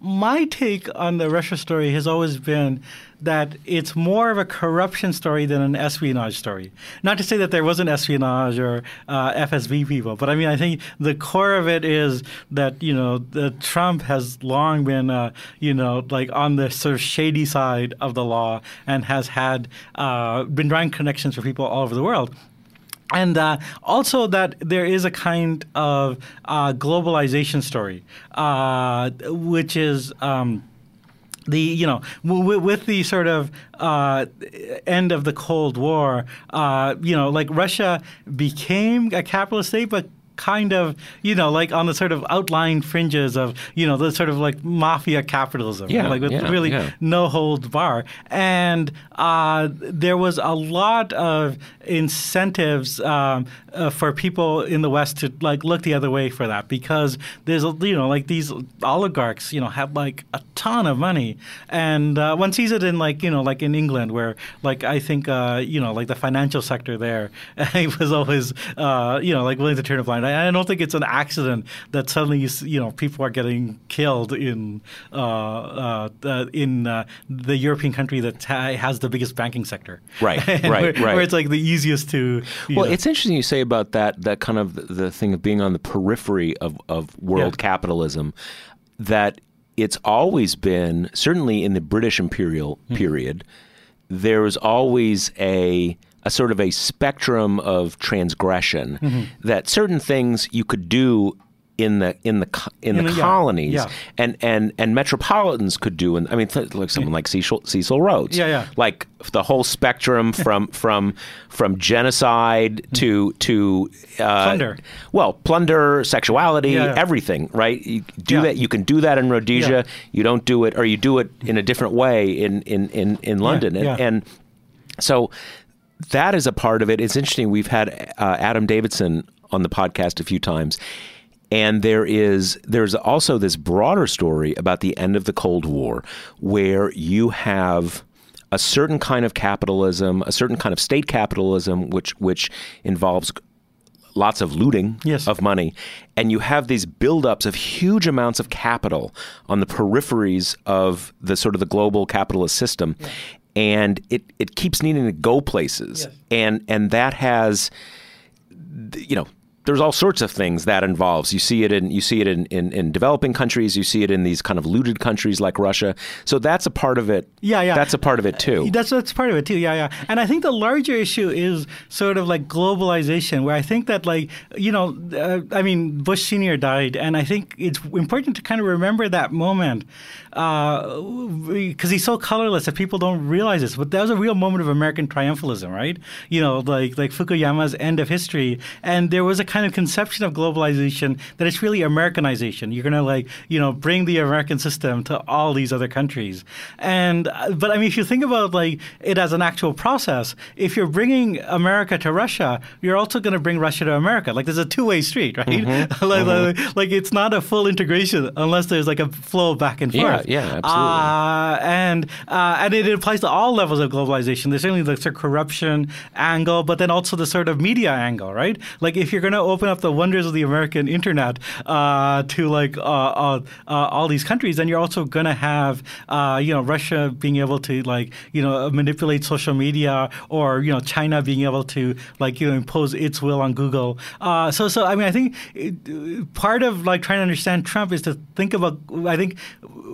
my take on the Russia story has always been that it's more of a corruption story than an espionage story. Not to say that there wasn't espionage or uh, FSB people, but I mean, I think the core of it is that you know Trump has long been uh, you know like on the sort of shady side of the law and has had uh, been drawing connections for people all over the world and uh, also that there is a kind of uh, globalization story, uh, which is. Um, the you know w- with the sort of uh, end of the Cold War, uh, you know, like Russia became a capitalist state, but kind of, you know, like on the sort of outlying fringes of, you know, the sort of like mafia capitalism, Yeah, like with yeah, really yeah. no holds bar. And uh, there was a lot of incentives um, uh, for people in the West to like look the other way for that because there's, you know, like these oligarchs, you know, have like a ton of money. And uh, one sees it in like, you know, like in England where like I think, uh, you know, like the financial sector there it was always, uh, you know, like willing to turn a blind eye. I don't think it's an accident that suddenly, you, you know, people are getting killed in uh, uh, uh, in uh, the European country that ha- has the biggest banking sector. Right, right, where, right. Where it's like the easiest to. Well, know- it's interesting you say about that that kind of the thing of being on the periphery of, of world Yeah. capitalism, that it's always been certainly in the British imperial Hmm. period, there was always a a sort of a spectrum of transgression Mm-hmm. that certain things you could do in the in the in, In the the- colonies yeah. and and and metropolitans could do and I mean th- like someone like Cecil Cecil Rhodes Yeah, yeah. like the whole spectrum from from from genocide to to uh, Plunder. Well, plunder, sexuality, Yeah, yeah. everything, right? You do Yeah. that. You can do that in Rhodesia. Yeah. You don't do it, or you do it in a different way in in in, in London, and, yeah. and so that is a part of it. It's interesting. We've had uh, Adam Davidson on the podcast a few times, and there is there's also this broader story about the end of the Cold War, where you have a certain kind of capitalism, a certain kind of state capitalism, which which involves lots of looting Yes. of money, and you have these buildups of huge amounts of capital on the peripheries of the sort of the global capitalist system, and it it keeps needing to go places, Yes. and and that has, you know. There's all sorts of things that involves. You see it in you see it in, in, in developing countries. You see it in these kind of looted countries like Russia. So that's a part of it. Yeah, yeah. That's a part of it too. That's that's part of it too. Yeah, yeah. And I think the larger issue is sort of like globalization, where I think that like you know, uh, I mean, Bush Senior died, and I think it's important to kind of remember that moment because he's so colorless that people don't realize this. But that was a real moment of American triumphalism, right? You know, like like Fukuyama's end of history, and there was a kind of conception of globalization that it's really Americanization. You're gonna like you know bring the American system to all these other countries, and uh, but I mean, if you think about like it as an actual process, if you're bringing America to Russia, you're also going to bring Russia to America. Like there's a two-way street, right? Mm-hmm. like, like, like it's not a full integration unless there's like a flow back and Yeah, forth. yeah, absolutely. Uh, and uh, and it applies to all levels of globalization. There's certainly the sort of corruption angle, but then also the sort of media angle, right? Like if you're going to open up the wonders of the American internet uh, to like uh, uh, uh, all these countries, then you're also going to have uh, you know Russia being able to like you know manipulate social media, or you know China being able to like you know impose its will on Google. So so I mean I think it, part of like trying to understand Trump is to think about. I think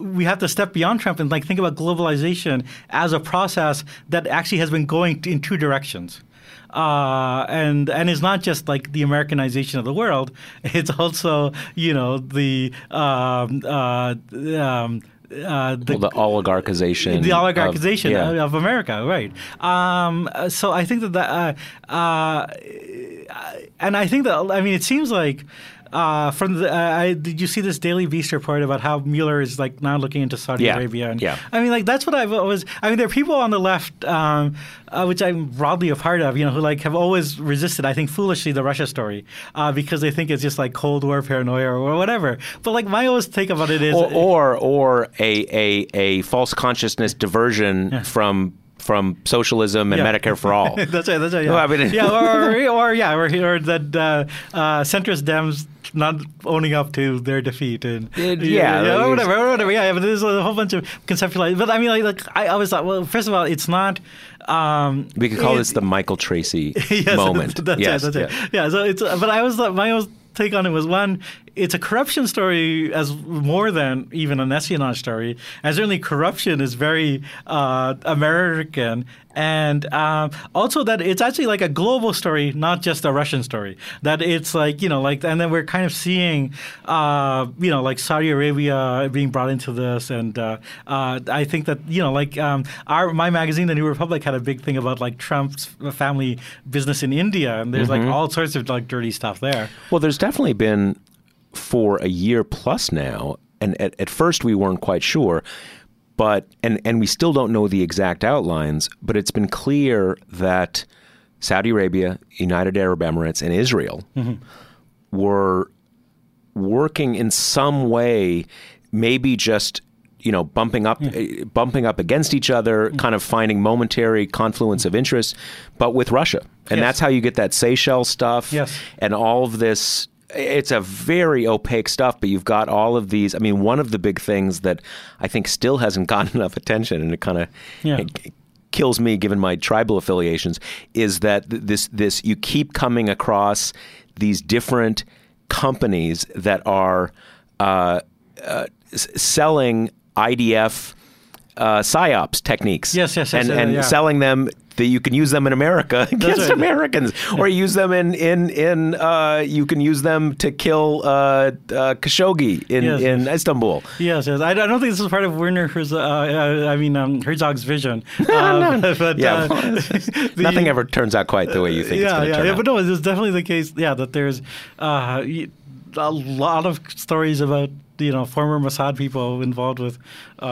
we have to step beyond Trump and like think about globalization as a process that actually has been going in two directions. Uh, and and it's not just like the Americanization of the world; it's also you know the um, uh, um, uh, the, Well, the oligarchization. the of- oligarchization yeah. of, America, right? Um, so I think that that, uh, uh, and I think that I mean it seems like. Uh, from the, uh, I, did you see this Daily Beast report about how Mueller is like now looking into Saudi Yeah, Arabia? And, yeah. I mean, like that's what I was. I mean, there are people on the left, um, uh, which I'm broadly a part of, you know, who like have always resisted. I think foolishly the Russia story uh, because they think it's just like Cold War paranoia or whatever. But like my always take about it is, or or, or a, a a false consciousness diversion from from socialism and Yeah. Medicare for all. that's right. That's right. Yeah, Well, I mean- yeah or, or yeah, or, or that uh, uh, centrist Dems not owning up to their defeat and yeah, yeah, like or whatever, whatever. Yeah, but there's a whole bunch of conceptualized. But I mean, like, like I always thought. Well, first of all, it's not. Um, We could call it- this the Michael Tracey yes, moment. That's yes, it. That's yeah. it. Yeah. So it's. But I was. My always take on it was one. It's a corruption story as more than even an espionage story. And certainly, corruption is very uh, American, and um, also that it's actually like a global story, not just a Russian story. That it's like you know, like, and then we're kind of seeing, uh, you know, like Saudi Arabia being brought into this, and uh, uh, I think that you know, like um, our my magazine, the New Republic, had a big thing about like Trump's family business in India, and there's like all sorts of like dirty stuff there. Well, there's definitely been for a year plus now, and at, at first we weren't quite sure, but and and we still don't know the exact outlines, but it's been clear that Saudi Arabia, United Arab Emirates, and Israel mm-hmm. were working in some way, maybe just you know bumping up mm. eh, bumping up against each other, mm. kind of finding momentary confluence of mm. interest, but with Russia, and Yes. that's how you get that Seychelles stuff, Yes. and all of this. It's a very opaque stuff, but you've got all of these. I mean, one of the big things that I think still hasn't gotten enough attention, and it kind of Yeah. kills me given my tribal affiliations is that this this you keep coming across these different companies that are uh, uh, selling IDF uh, psyops techniques. Yes, yes, yes, and, yeah, and yeah. selling them that you can use them in America against right. Americans, or use them in in in uh, you can use them to kill uh, uh, Khashoggi in Yes, in yes. Istanbul. Yes, yes. I, I don't think this is part of Werner Herzog, uh, I mean um, Herzog's vision. Uh, but, but, Yeah, uh, well, the- Nothing ever turns out quite the way you think it's yeah, yeah, turn yeah. out. But no, it's definitely the case. Yeah, that there's uh, a lot of stories about you know former Mossad people involved with uh,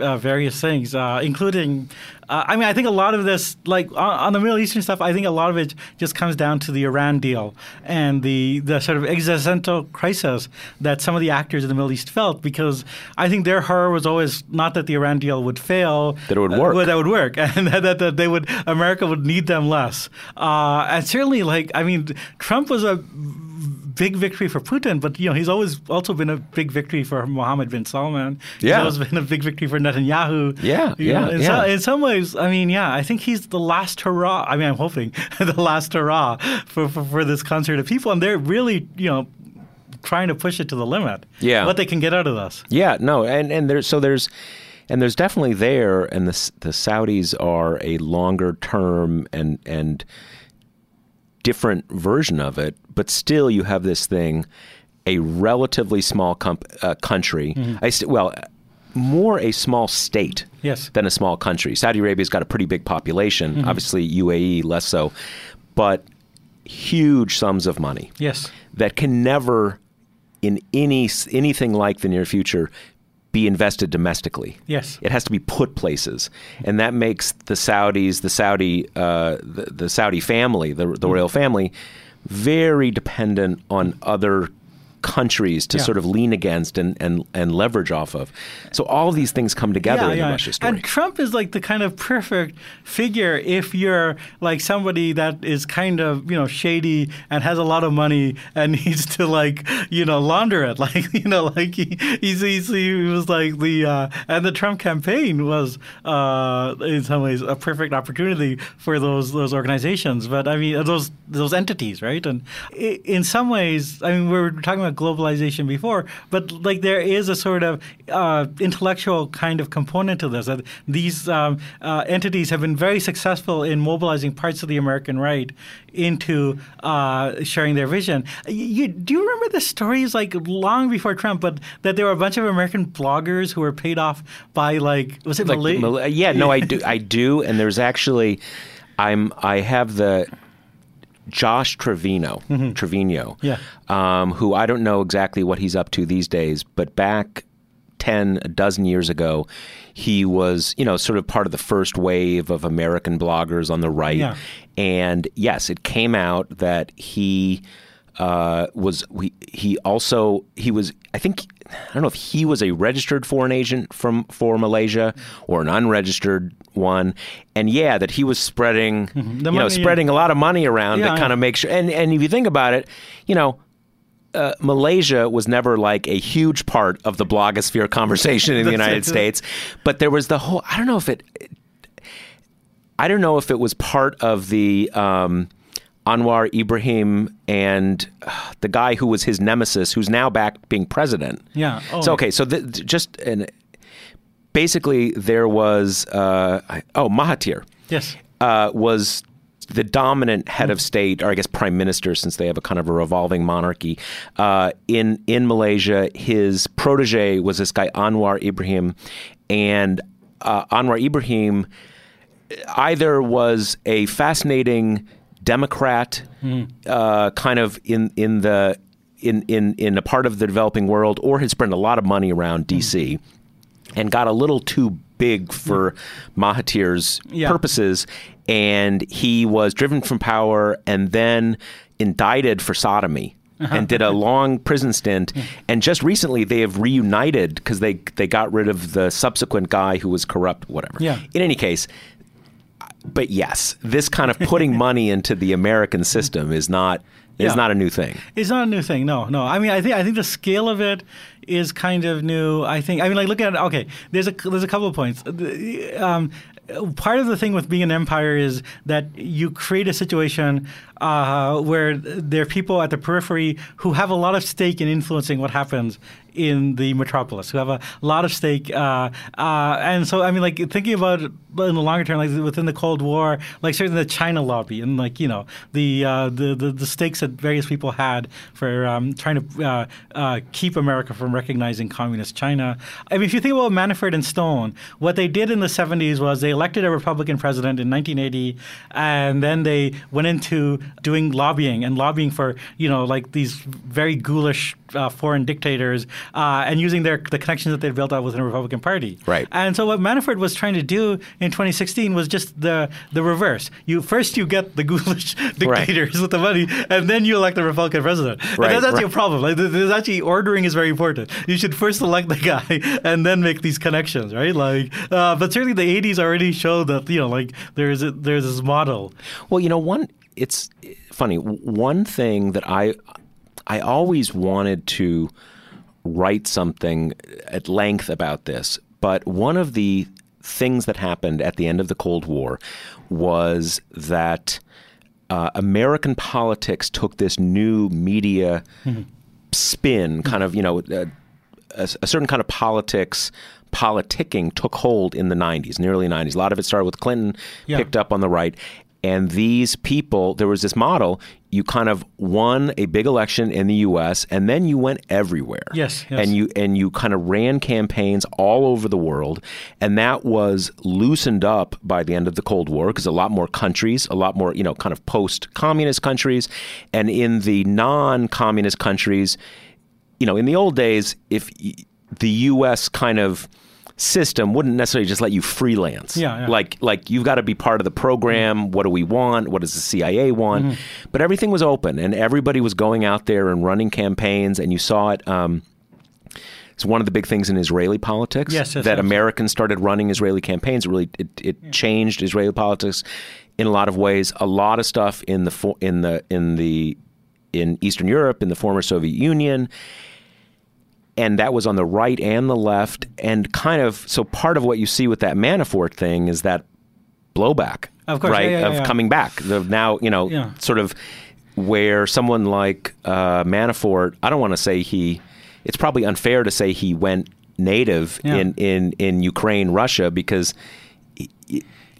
uh, various things, uh, including. Uh, I mean, I think a lot of this, like on, on the Middle Eastern stuff, I think a lot of it just comes down to the Iran deal and the the sort of existential crisis that some of the actors in the Middle East felt, because I think their horror was always not that the Iran deal would fail, That it would work. that would work, and that, that, that they would America would need them less. Uh, and certainly, like I mean, Trump was a big victory for Putin, but you know he's always also been a big victory for Mohammed bin Salman. He's Yeah. always been a big victory for Netanyahu. Yeah, You know, yeah, in, yeah. Some, in some ways, I mean, yeah, I think he's the last hurrah. I mean, I'm hoping the last hurrah for, for for this concert of people, and they're really, you know. Trying to push it to the limit. Yeah. What they can get out of this. Yeah, no, and and there's so there's and there's definitely there, and the the Saudis are a longer term and and different version of it, but still you have this thing, a relatively small comp- uh, country. I st- well. More a small state Yes. than a small country. Saudi Arabia's got a pretty big population, obviously UAE less so, but huge sums of money Yes. that can never, in any anything like the near future, be invested domestically. Yes. it has to be put places, and that makes the Saudis, the Saudi, uh, the, the Saudi family, the the royal family, very dependent on other countries to Yeah. sort of lean against and, and, and leverage off of. So all of these things come together in the Russia story. And Trump is like the kind of perfect figure if you're like somebody that is kind of, you know, shady and has a lot of money and needs to like, you know, launder it. Like, you know, like he, he's, he's, he was like the, uh, and the Trump campaign was uh, in some ways a perfect opportunity for those, those organizations. But I mean, those, those entities, right? And in some ways, I mean, we're talking about globalization before, but like there is a sort of uh, intellectual kind of component to this. That these um, uh, entities have been very successful in mobilizing parts of the American right into uh, sharing their vision. You, do you remember the stories like long before Trump, but that there were a bunch of American bloggers who were paid off by like was it like Malay- Mal- yeah, no, I do, I do, and there's actually, I'm, I have the Josh Trevino, Trevino, Yeah. um, who I don't know exactly what he's up to these days, but back ten, a dozen years ago, he was, you know, sort of part of the first wave of American bloggers on the right, Yeah. and yes, it came out that he uh, was we, he also he was I think I don't know if he was a registered foreign agent from for Malaysia or an unregistered one, and yeah, that he was spreading The you know money, yeah. spreading a lot of money around Yeah, to kind of make sure. And and if you think about it, you know. Uh, Malaysia was never like a huge part of the blogosphere conversation in the United it. States, but there was the whole. I don't know if it I don't know if it was part of the um, Anwar Ibrahim and uh, the guy who was his nemesis, who's now back being president. Yeah. Oh, so okay, so th- just an, basically there was uh, oh Mahathir. Yes. Uh, was the dominant head of state, or I guess prime minister, since they have a kind of a revolving monarchy uh, in in Malaysia. His protege was this guy Anwar Ibrahim, and uh, Anwar Ibrahim either was a fascinating Democrat, mm. uh, kind of in in the in, in in a part of the developing world, or had spent a lot of money around D.C. Mm. and got a little too big for mm. Mahathir's yeah. purposes, and he was driven from power and then indicted for sodomy. Uh-huh. and did a long prison stint. And just recently, they have reunited because they they got rid of the subsequent guy who was corrupt. Whatever. Yeah. In any case, but yes, this kind of putting money into the American system is not is yeah. not a new thing. It's not a new thing. No, no. I mean, I think I think the scale of it is kind of new. I think. I mean, like look at it. Okay, there's a there's a couple of points. Um, part of the thing with being an empire is that you create a situation uh, where there are people at the periphery who have a lot of stake in influencing what happens in the metropolis, who have a lot of stake. Uh, uh, and so, I mean, like thinking about in the longer term, like within the Cold War, like certainly the China lobby and like you know the uh, the, the, the stakes that various people had for um, trying to uh, uh, keep America from recognizing communist China. I mean, if you think about Manafort and Stone, what they did in the 70s was they elected a Republican president in 1980, and then they went into doing lobbying and lobbying for you know like these very ghoulish uh, foreign dictators uh, and using their the connections that they built up within the Republican Party. Right. And so what Manafort was trying to do in 2016 was just the the reverse. You first you get the ghoulish dictators right. with the money, and then you elect the Republican president. Right. And that's actually right. a problem. Like there's actually ordering is very important. You should first elect the guy and then make these connections, right? Like, uh, but certainly the 80s already showed that you know like there's a, there's this model. Well, you know, one it's funny. One thing that I I always wanted to write something at length about this, but one of the things that happened at the end of the Cold War was that uh, American politics took this new media mm-hmm. spin, kind of, you know, a, a, certain kind of politics politicking took hold in the 90s, in the early 90s. A lot of it started with Clinton, yeah. picked up on the right. And these people, there was this model. You kind of won a big election in the U.S. and then you went everywhere. Yes, yes. And you and you kind of ran campaigns all over the world, and that was loosened up by the end of the Cold War because a lot more countries, a lot more you know, kind of post-communist countries, and in the non-communist countries, you know, in the old days, if the U.S. kind of system wouldn't necessarily just let you freelance. Yeah, yeah. Like like you've got to be part of the program. What do we want? What does the CIA want? Mm-hmm. But everything was open, and everybody was going out there and running campaigns, and you saw it. Um, it's one of the big things in Israeli politics yes, yes, that Americans started running Israeli campaigns. It really, it, it yeah. changed Israeli politics in a lot of ways. A lot of stuff in the in the in the in Eastern Europe, in the former Soviet Union, and that was on the right and the left and kind of so part of what you see with that Manafort thing is that blowback of course, right yeah, yeah, of yeah. coming back. The now you know sort of where someone like uh, Manafort I don't want to say he it's probably unfair to say he went native in, in in Ukraine Russia because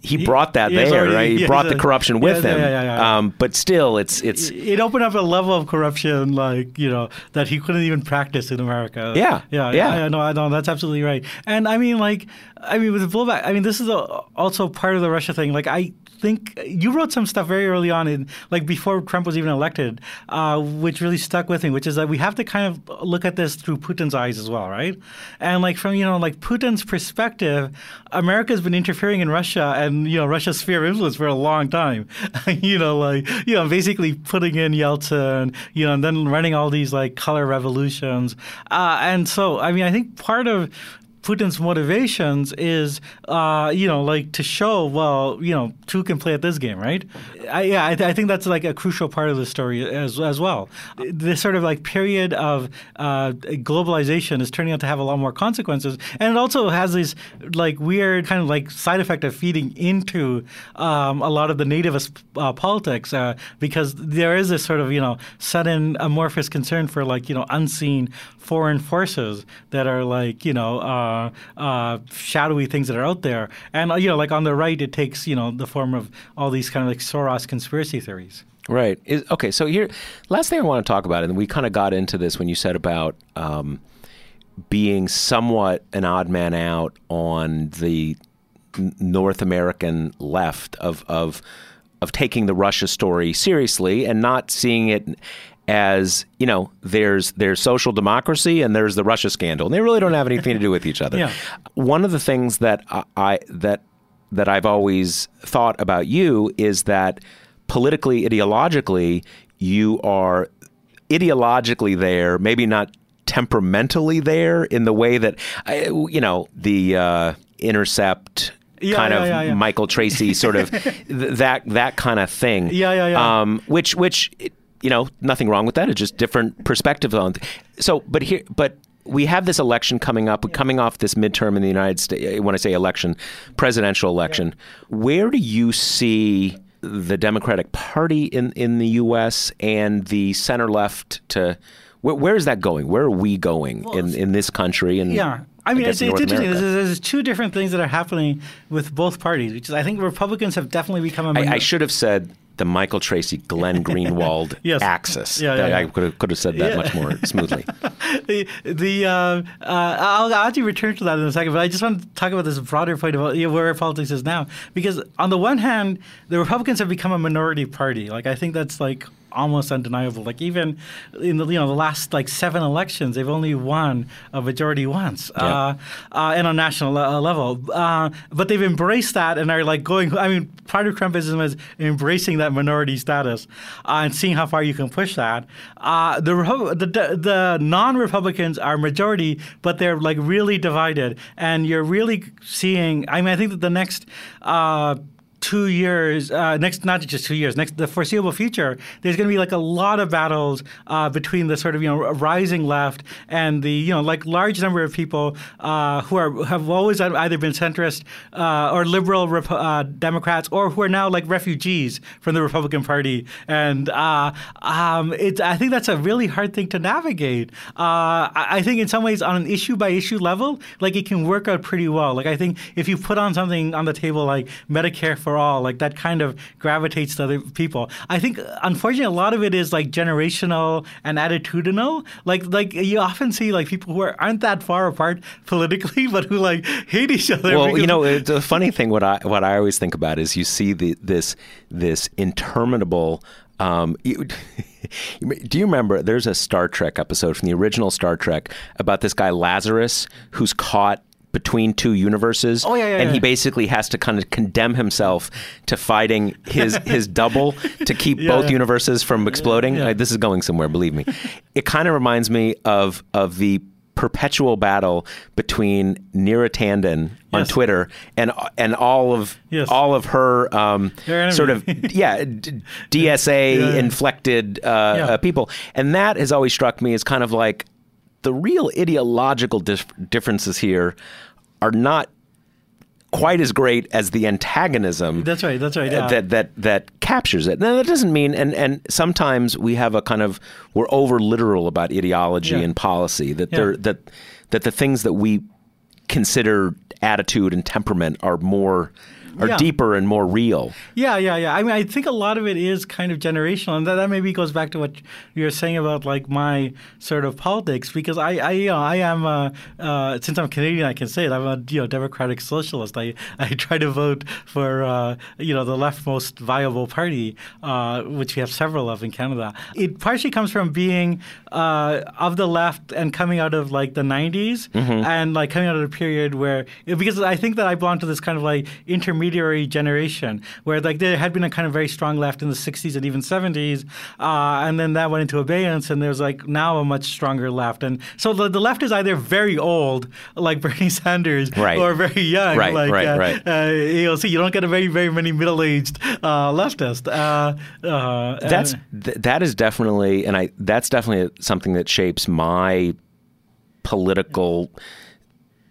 he, he brought that there, already, right? He yeah, brought the corruption with yeah, him. Yeah, um, but still, it's it's it opened up a level of corruption like you know that he couldn't even practice in America. Yeah, yeah, yeah. yeah no, I know that's absolutely right. And I mean, like, I mean, with the blowback, I mean, this is a, also part of the Russia thing. Like, I think you wrote some stuff very early on in like before Trump was even elected, uh, which really stuck with me, which is that we have to kind of look at this through Putin's eyes as well, right? And like from you know like Putin's perspective, America's been interfering in Russia and you know Russia's sphere of influence for a long time. you know, like you know basically putting in Yeltsin, you know, and then running all these like color revolutions, uh, and so I mean I think part of Putin's motivations is, uh, you know, like to show, well, you know, two can play at this game, right? I, yeah, I, th- I, think that's like a crucial part of the story as as well. This sort of like period of uh, globalization is turning out to have a lot more consequences, and it also has these like weird kind of like side effect of feeding into um, a lot of the nativist uh, politics uh, because there is this sort of you know sudden amorphous concern for like you know unseen foreign forces that are like you know uh, uh, shadowy things that are out there, and uh, you know like on the right it takes you know the form of all these kind of like Soros conspiracy theories. Right. Is, okay. So here, last thing I want to talk about, and we kind of got into this when you said about um, being somewhat an odd man out on the North American left of of of taking the Russia story seriously and not seeing it as you know there's there's social democracy and there's the Russia scandal and they really don't have anything to do with each other. Yeah. One of the things that I, I that that I've always thought about you is that politically ideologically you are ideologically there, maybe not temperamentally there in the way that you know the uh, intercept yeah, kind yeah, of yeah. Michael Tracey sort of th- that that kind of thing. Yeah, yeah, yeah. Um, which which you know nothing wrong with that. It's just different perspectives on. Th- so, but here, but we have this election coming up, coming off this midterm in the United States. When I say election, presidential election, where do you see? The Democratic Party in, in the U.S. and the center left to where, where is that going? Where are we going in, in this country? And Yeah. I mean, it's, it's interesting. There's, there's two different things that are happening with both parties, which is I think Republicans have definitely become a I, should have said the Michael Tracey, Glenn Greenwald Yes. axis. Yeah, yeah, I yeah. could have, could have said that Yeah. much more smoothly. the the uh, uh, I'll, I'll actually return to that in a second, but I just want to talk about this broader point about you know, where politics is now. Because on the one hand, the Republicans have become a minority party. Like I think that's like almost undeniable. Like even in the you know the last like seven elections, they've only won a majority once, Yeah. uh, uh, and on national le- level. Uh, but they've embraced that and are like going. I mean, part of Trumpism is embracing that minority status uh, and seeing how far you can push that. Uh, the, the the non-Republicans are majority, but they're like really divided, and you're really seeing. I mean, I think that the next. Two years, uh, next not just two years, next the foreseeable future, there's going to be like a lot of battles uh, between the sort of you know rising left and the you know like large number of people uh, who are have always either been centrist uh, or liberal Rep- uh, Democrats or who are now like refugees from the Republican Party, and uh, um, I think that's a really hard thing to navigate. I think in some ways on an issue by issue level, like it can work out pretty well. Like I think if you put on something on the table like Medicare for all, like that kind of gravitates to other people. I think unfortunately a lot of it is like generational and attitudinal. Like like you often see like people who are, aren't that far apart politically, but who like hate each other. well, you know, it's a funny thing. What I what I always think about is you see the this this interminable. Um, you, do you remember? There's a Star Trek episode from the original Star Trek about this guy Lazarus who's caught between two universes. Oh, yeah, yeah, and he basically has to kind of condemn himself to fighting his his double to keep Yeah, both yeah. universes from exploding. yeah. This is going somewhere, believe me. It kind of reminds me of of the perpetual battle between Neera Tanden on Yes. Twitter and and all of Yes. all of her um, sort of yeah d- DSA Yeah, yeah. inflected uh, Yeah. uh, people, and that has always struck me as kind of like the real ideological dif- differences here are not quite as great as the antagonism That's right, that's right, yeah. that that that captures it now that doesn't mean and and sometimes we have a kind of we're over literal about ideology Yeah. and policy that Yeah. they're that that the things that we consider attitude and temperament are more are Yeah. deeper and more real Yeah, yeah, yeah. I mean, I think a lot of it is kind of generational, and that, that maybe goes back to what you were saying about like my sort of politics, because I, I, you know, I am, uh, uh, since I'm Canadian, I can say it. I'm a you know democratic socialist. I, I try to vote for uh, you know the left most viable party, uh, which we have several of in Canada. It partially comes from being uh, of the left and coming out of like the 90s, and like coming out of a period where because I think that I belong to this kind of like intermediate intermediary generation where like there had been a kind of very strong left in the 60s and even 70s, uh, and then that went into abeyance, and there's like now a much stronger left. And so the, the left is either very old, like Bernie Sanders, Right. or very young, Right, like right, uh, right. Uh, AOC. You don't get a very, very many middle-aged uh, leftist. Uh, uh, That's th- that is definitely, and I that's definitely something that shapes my political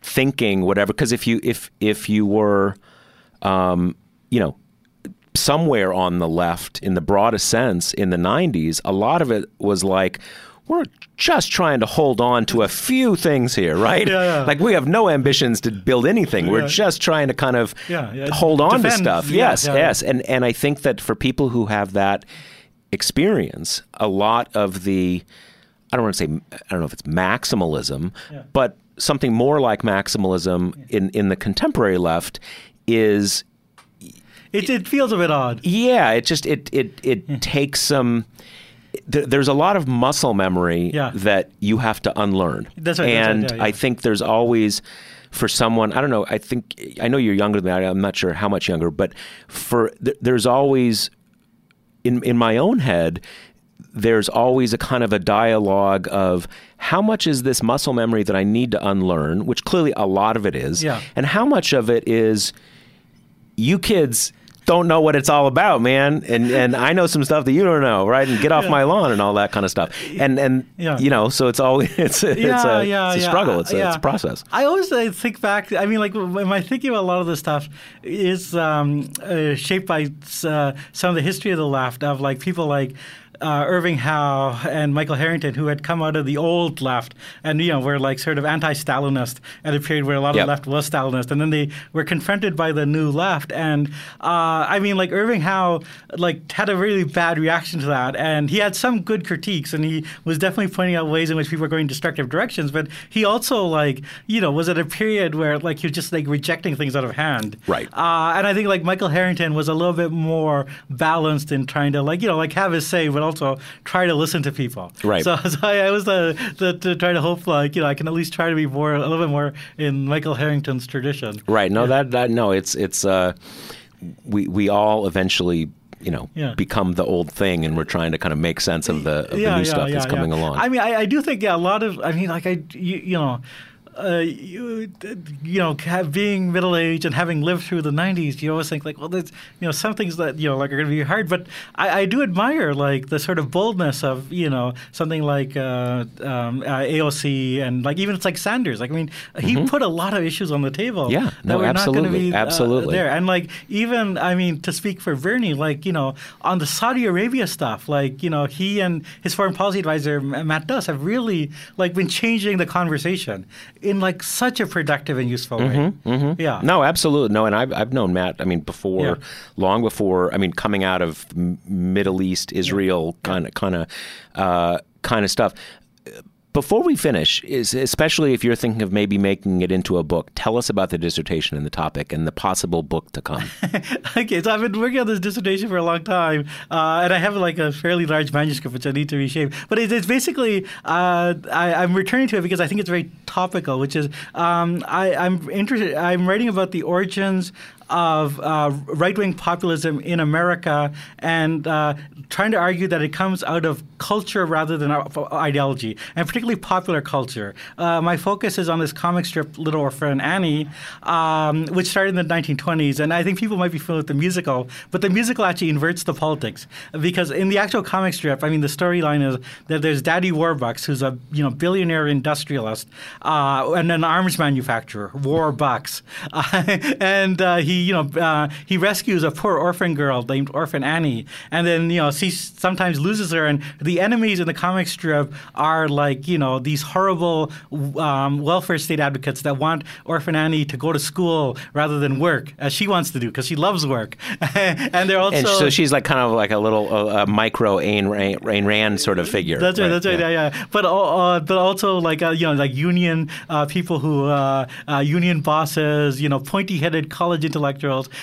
thinking, whatever. Because if you if if you were, um, you know, somewhere on the left in the broadest sense in the '90s, a lot of it was like. We're just trying to hold on to a few things here, right? Yeah, yeah. Like we have no ambitions to build anything. We're just trying to kind of hold on to stuff. yes, yes. And and I think that for people who have that experience, a lot of the I don't want to say I don't know if it's maximalism, but something more like maximalism in in the contemporary left is it, it feels a bit odd. yeah, it just it it it hmm. takes some. There, there's a lot of muscle memory Yeah. that you have to unlearn, That's right, that's right, and yeah, yeah. I think there's always for someone. I don't know. I think I know you're younger than me. I'm not sure how much younger, but for th- there's always in in my own head. There's always a kind of a dialogue of how much is this muscle memory that I need to unlearn, which clearly a lot of it is, Yeah. and how much of it is you kids don't know what it's all about, man. And and I know some stuff that you don't know, right? And get off my lawn and all that kind of stuff. And and Yeah. you know, so it's always it's a, it's a, yeah, it's a yeah. struggle. It's a, yeah. it's a process. I always think back. I mean, like when I thinking about a lot of this stuff is um, uh, shaped by uh, some of the history of the left of like people like. Uh, Irving Howe and Michael Harrington, who had come out of the old left, and you know were like sort of anti-Stalinist at a period where a lot Yep. of the left was Stalinist, and then they were confronted by the new left, and uh, I mean, like Irving Howe, like had a really bad reaction to that, and he had some good critiques, and he was definitely pointing out ways in which people were going destructive directions, but he also like you know was at a period where like he was just like rejecting things out of hand, Right. Uh, and I think like Michael Harrington was a little bit more balanced in trying to like you know like have his say, but also try to listen to people, Right. So, so I, I was the, the to try to hope like you know I can at least try to be more a little bit more in Michael Harrington's tradition. Right. No, that that no, it's it's uh we we all eventually you know Yeah. become the old thing and we're trying to kind of make sense of the, of the new stuff that's coming along. I mean, I, I do think yeah, a lot of. I mean, like I, you, you know. Uh, you, you know, being middle aged and having lived through the '90s, you always think like, well, there's, you know, some things that you know, like are going to be hard. But I, I do admire like the sort of boldness of you know something like uh, um, uh, AOC and like even it's like Sanders. Like I mean, he put a lot of issues on the table. Mm-hmm. Yeah, that no, were not going to absolutely, be uh, absolutely. there. And like even I mean to speak for Bernie, like you know on the Saudi Arabia stuff, like you know he and his foreign policy advisor Matt Duss have really like been changing the conversation in like such a productive and useful way. Yeah. No, absolutely. No, and I've, I've known Matt, I mean, before, Yeah. long before, I mean, coming out of Middle East, Israel kind of, kind of, uh, kind of stuff. Before we finish, is especially if you're thinking of maybe making it into a book, tell us about the dissertation and the topic and the possible book to come. okay, so I've been working on this dissertation for a long time, uh, and I have like a fairly large manuscript which I need to reshape. But it's, it's basically uh, I, I'm returning to it because I think it's very topical. Which is um, I, I'm interested. I'm writing about the origins of uh, right-wing populism in America and uh, trying to argue that it comes out of culture rather than ideology, and particularly popular culture. Uh, my focus is on this comic strip Little Orphan Annie, um, which started in the 1920s, and I think people might be familiar with the musical, but the musical actually inverts the politics because in the actual comic strip, I mean, the storyline is that there's Daddy Warbucks, who's a you know billionaire industrialist uh, and an arms manufacturer, Warbucks, and uh, he you know uh, he rescues a poor orphan girl named Orphan Annie, and then you know she sometimes loses her, and the enemies in the comic strip are like you know these horrible um, welfare state advocates that want Orphan Annie to go to school rather than work as she wants to do because she loves work, and they're also and so she's like kind of like a little uh, micro Ayn Rand, Ayn Rand sort of figure. That's right. That's right. Yeah, yeah. But uh, but also like uh, you know like union uh, people who uh, uh, union bosses, you know, pointy-headed college intellectuals,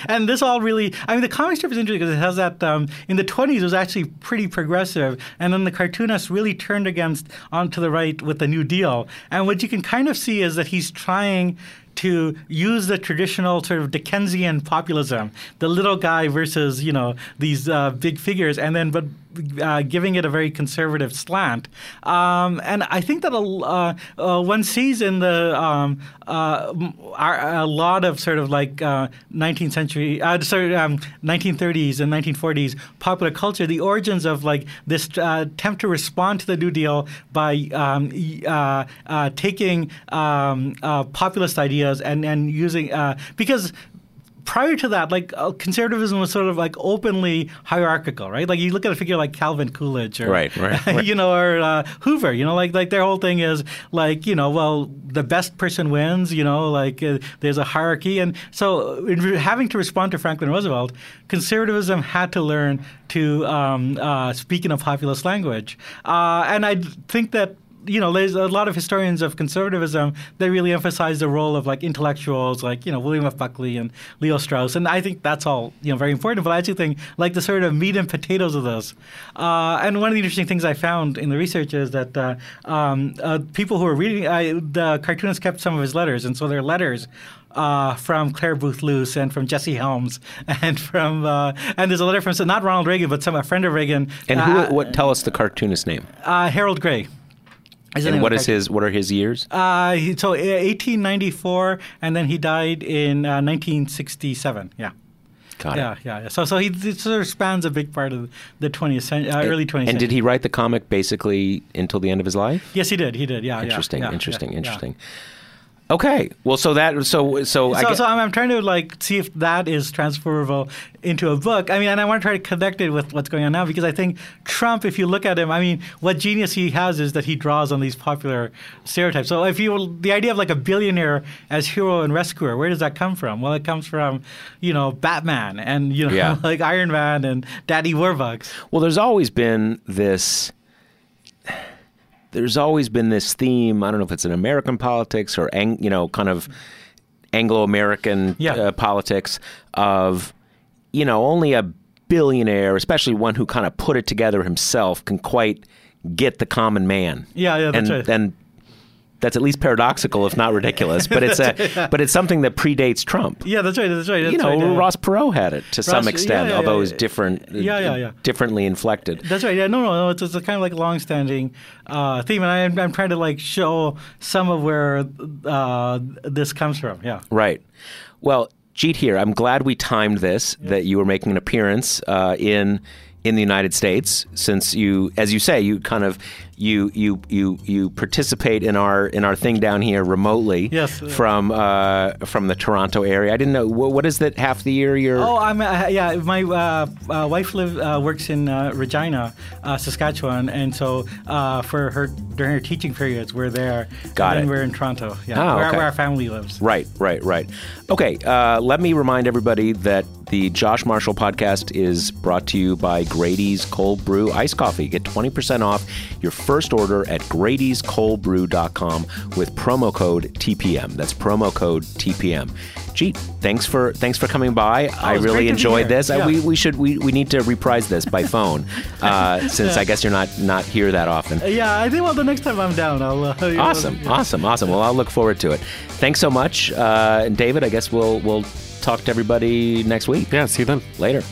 and this all really. I mean, the comic strip is interesting because it has that. Um, in the 20s, it was actually pretty progressive, and then the cartoonist really turned against onto the right with the New Deal. And what you can kind of see is that he's trying to use the traditional sort of Dickensian populism, the little guy versus you know these uh, big figures, and then but uh, giving it a very conservative slant. Um, and I think that a, uh, uh, one sees in the um, uh, a lot of sort of like 19th uh, century, sorry, um, 1930s and 1940s popular culture, the origins of like this attempt to respond to the New Deal by um, taking um, populist ideas and and using because prior to that, like uh, conservatism was sort of like openly hierarchical, right? Like you look at a figure like Calvin Coolidge, or right, right, right. you know, or uh, Hoover. You know, like like their whole thing is like you know, well, the best person wins. You know, like uh, there's a hierarchy, and so having to respond to Franklin Roosevelt, conservatism had to learn to um, uh, speak in a populist language, uh, and I think that you know, there's a lot of historians of conservatism They really emphasize the role of like intellectuals, like you know William F. Buckley and Leo Strauss, and I think that's all you know very important. But I actually think like the sort of meat and potatoes of this. Uh, and one of the interesting things I found in the research is that uh, um, uh, people who were reading, I, the cartoonist kept some of his letters, and so their letters uh, from Clare Boothe Luce and from Jesse Helms and from uh, and there's a letter from so not Ronald Reagan but some a friend of Reagan. And who? Uh, what? Tell us the cartoonist name. Uh, Harold Gray. And what is his? What are his years? Uh, so 1894, and then he died in uh, 1967. Yeah. Got yeah, it. yeah, yeah. So, so he sort of spans a big part of the 20th century, uh, early 20th and century. did he write the comic basically until the end of his life? Yes, he did. He did. Yeah. Interesting. Yeah, interesting. yeah, interesting. Okay. Well, so that so so so, so I'm, I'm, trying to like see if that is transferable into a book. I mean, and I want to try to connect it with what's going on now because I think Trump, if you look at him, I mean, what genius he has is that he draws on these popular stereotypes. So if you the idea of like a billionaire as hero and rescuer, where does that come from? Well, it comes from you know Batman and you know yeah. like Iron Man and Daddy Warbucks. Well, there's always been this there's always been this theme. I don't know if it's in American politics or you know, kind of Anglo-American yeah. uh, politics of you know only a billionaire, especially one who kind of put it together himself, can quite get the common man. Yeah, yeah, that's and, right. And that's at least paradoxical, if not ridiculous. But it's a, yeah. but it's something that predates Trump. Yeah, that's right. That's right. That's you know, right, yeah. Ross Perot had it to Ross, some extent, yeah, although it was different. Yeah, yeah, yeah. Differently inflected. That's right. Yeah, no, no, no. It's, it's a kind of like long-standing uh, theme, and I, am I'm trying to like show some of where uh, this comes from. Yeah. Right. Well, Jeet Heer. I'm glad we timed this. That you were making an appearance uh, in in the United States, since you, as you say, you kind of you you you you participate in our in our thing down here remotely. Yes. From uh, from the Toronto area. I didn't know what, what is that half the year you're. Oh, I'm uh, yeah. My uh, uh wife live uh, works in uh, Regina, Saskatchewan, and so for her during her teaching periods, we're there. Got and it. we're in Toronto. Yeah. Oh, where, okay. where our family lives. Right, right, right. Okay. let me remind everybody that the Josh Marshall podcast is brought to you by Grady's Cold Brew Ice Coffee. Get 20% off your first order at Grady'sColdBrew.com with promo code TPM. That's promo code TPM. Jeet, thanks for thanks for coming by. Oh, I really enjoyed this. Yeah. Uh, we, we should we, we need to reprise this by phone uh, since yeah. I guess you're not not here that often. Yeah, I think well the next time I'm down, I'll. Uh, awesome, yeah. awesome, awesome. Well, I'll look forward to it. Thanks so much, uh, and David. I guess we'll we'll talk to everybody next week. Yeah, see you then. Later.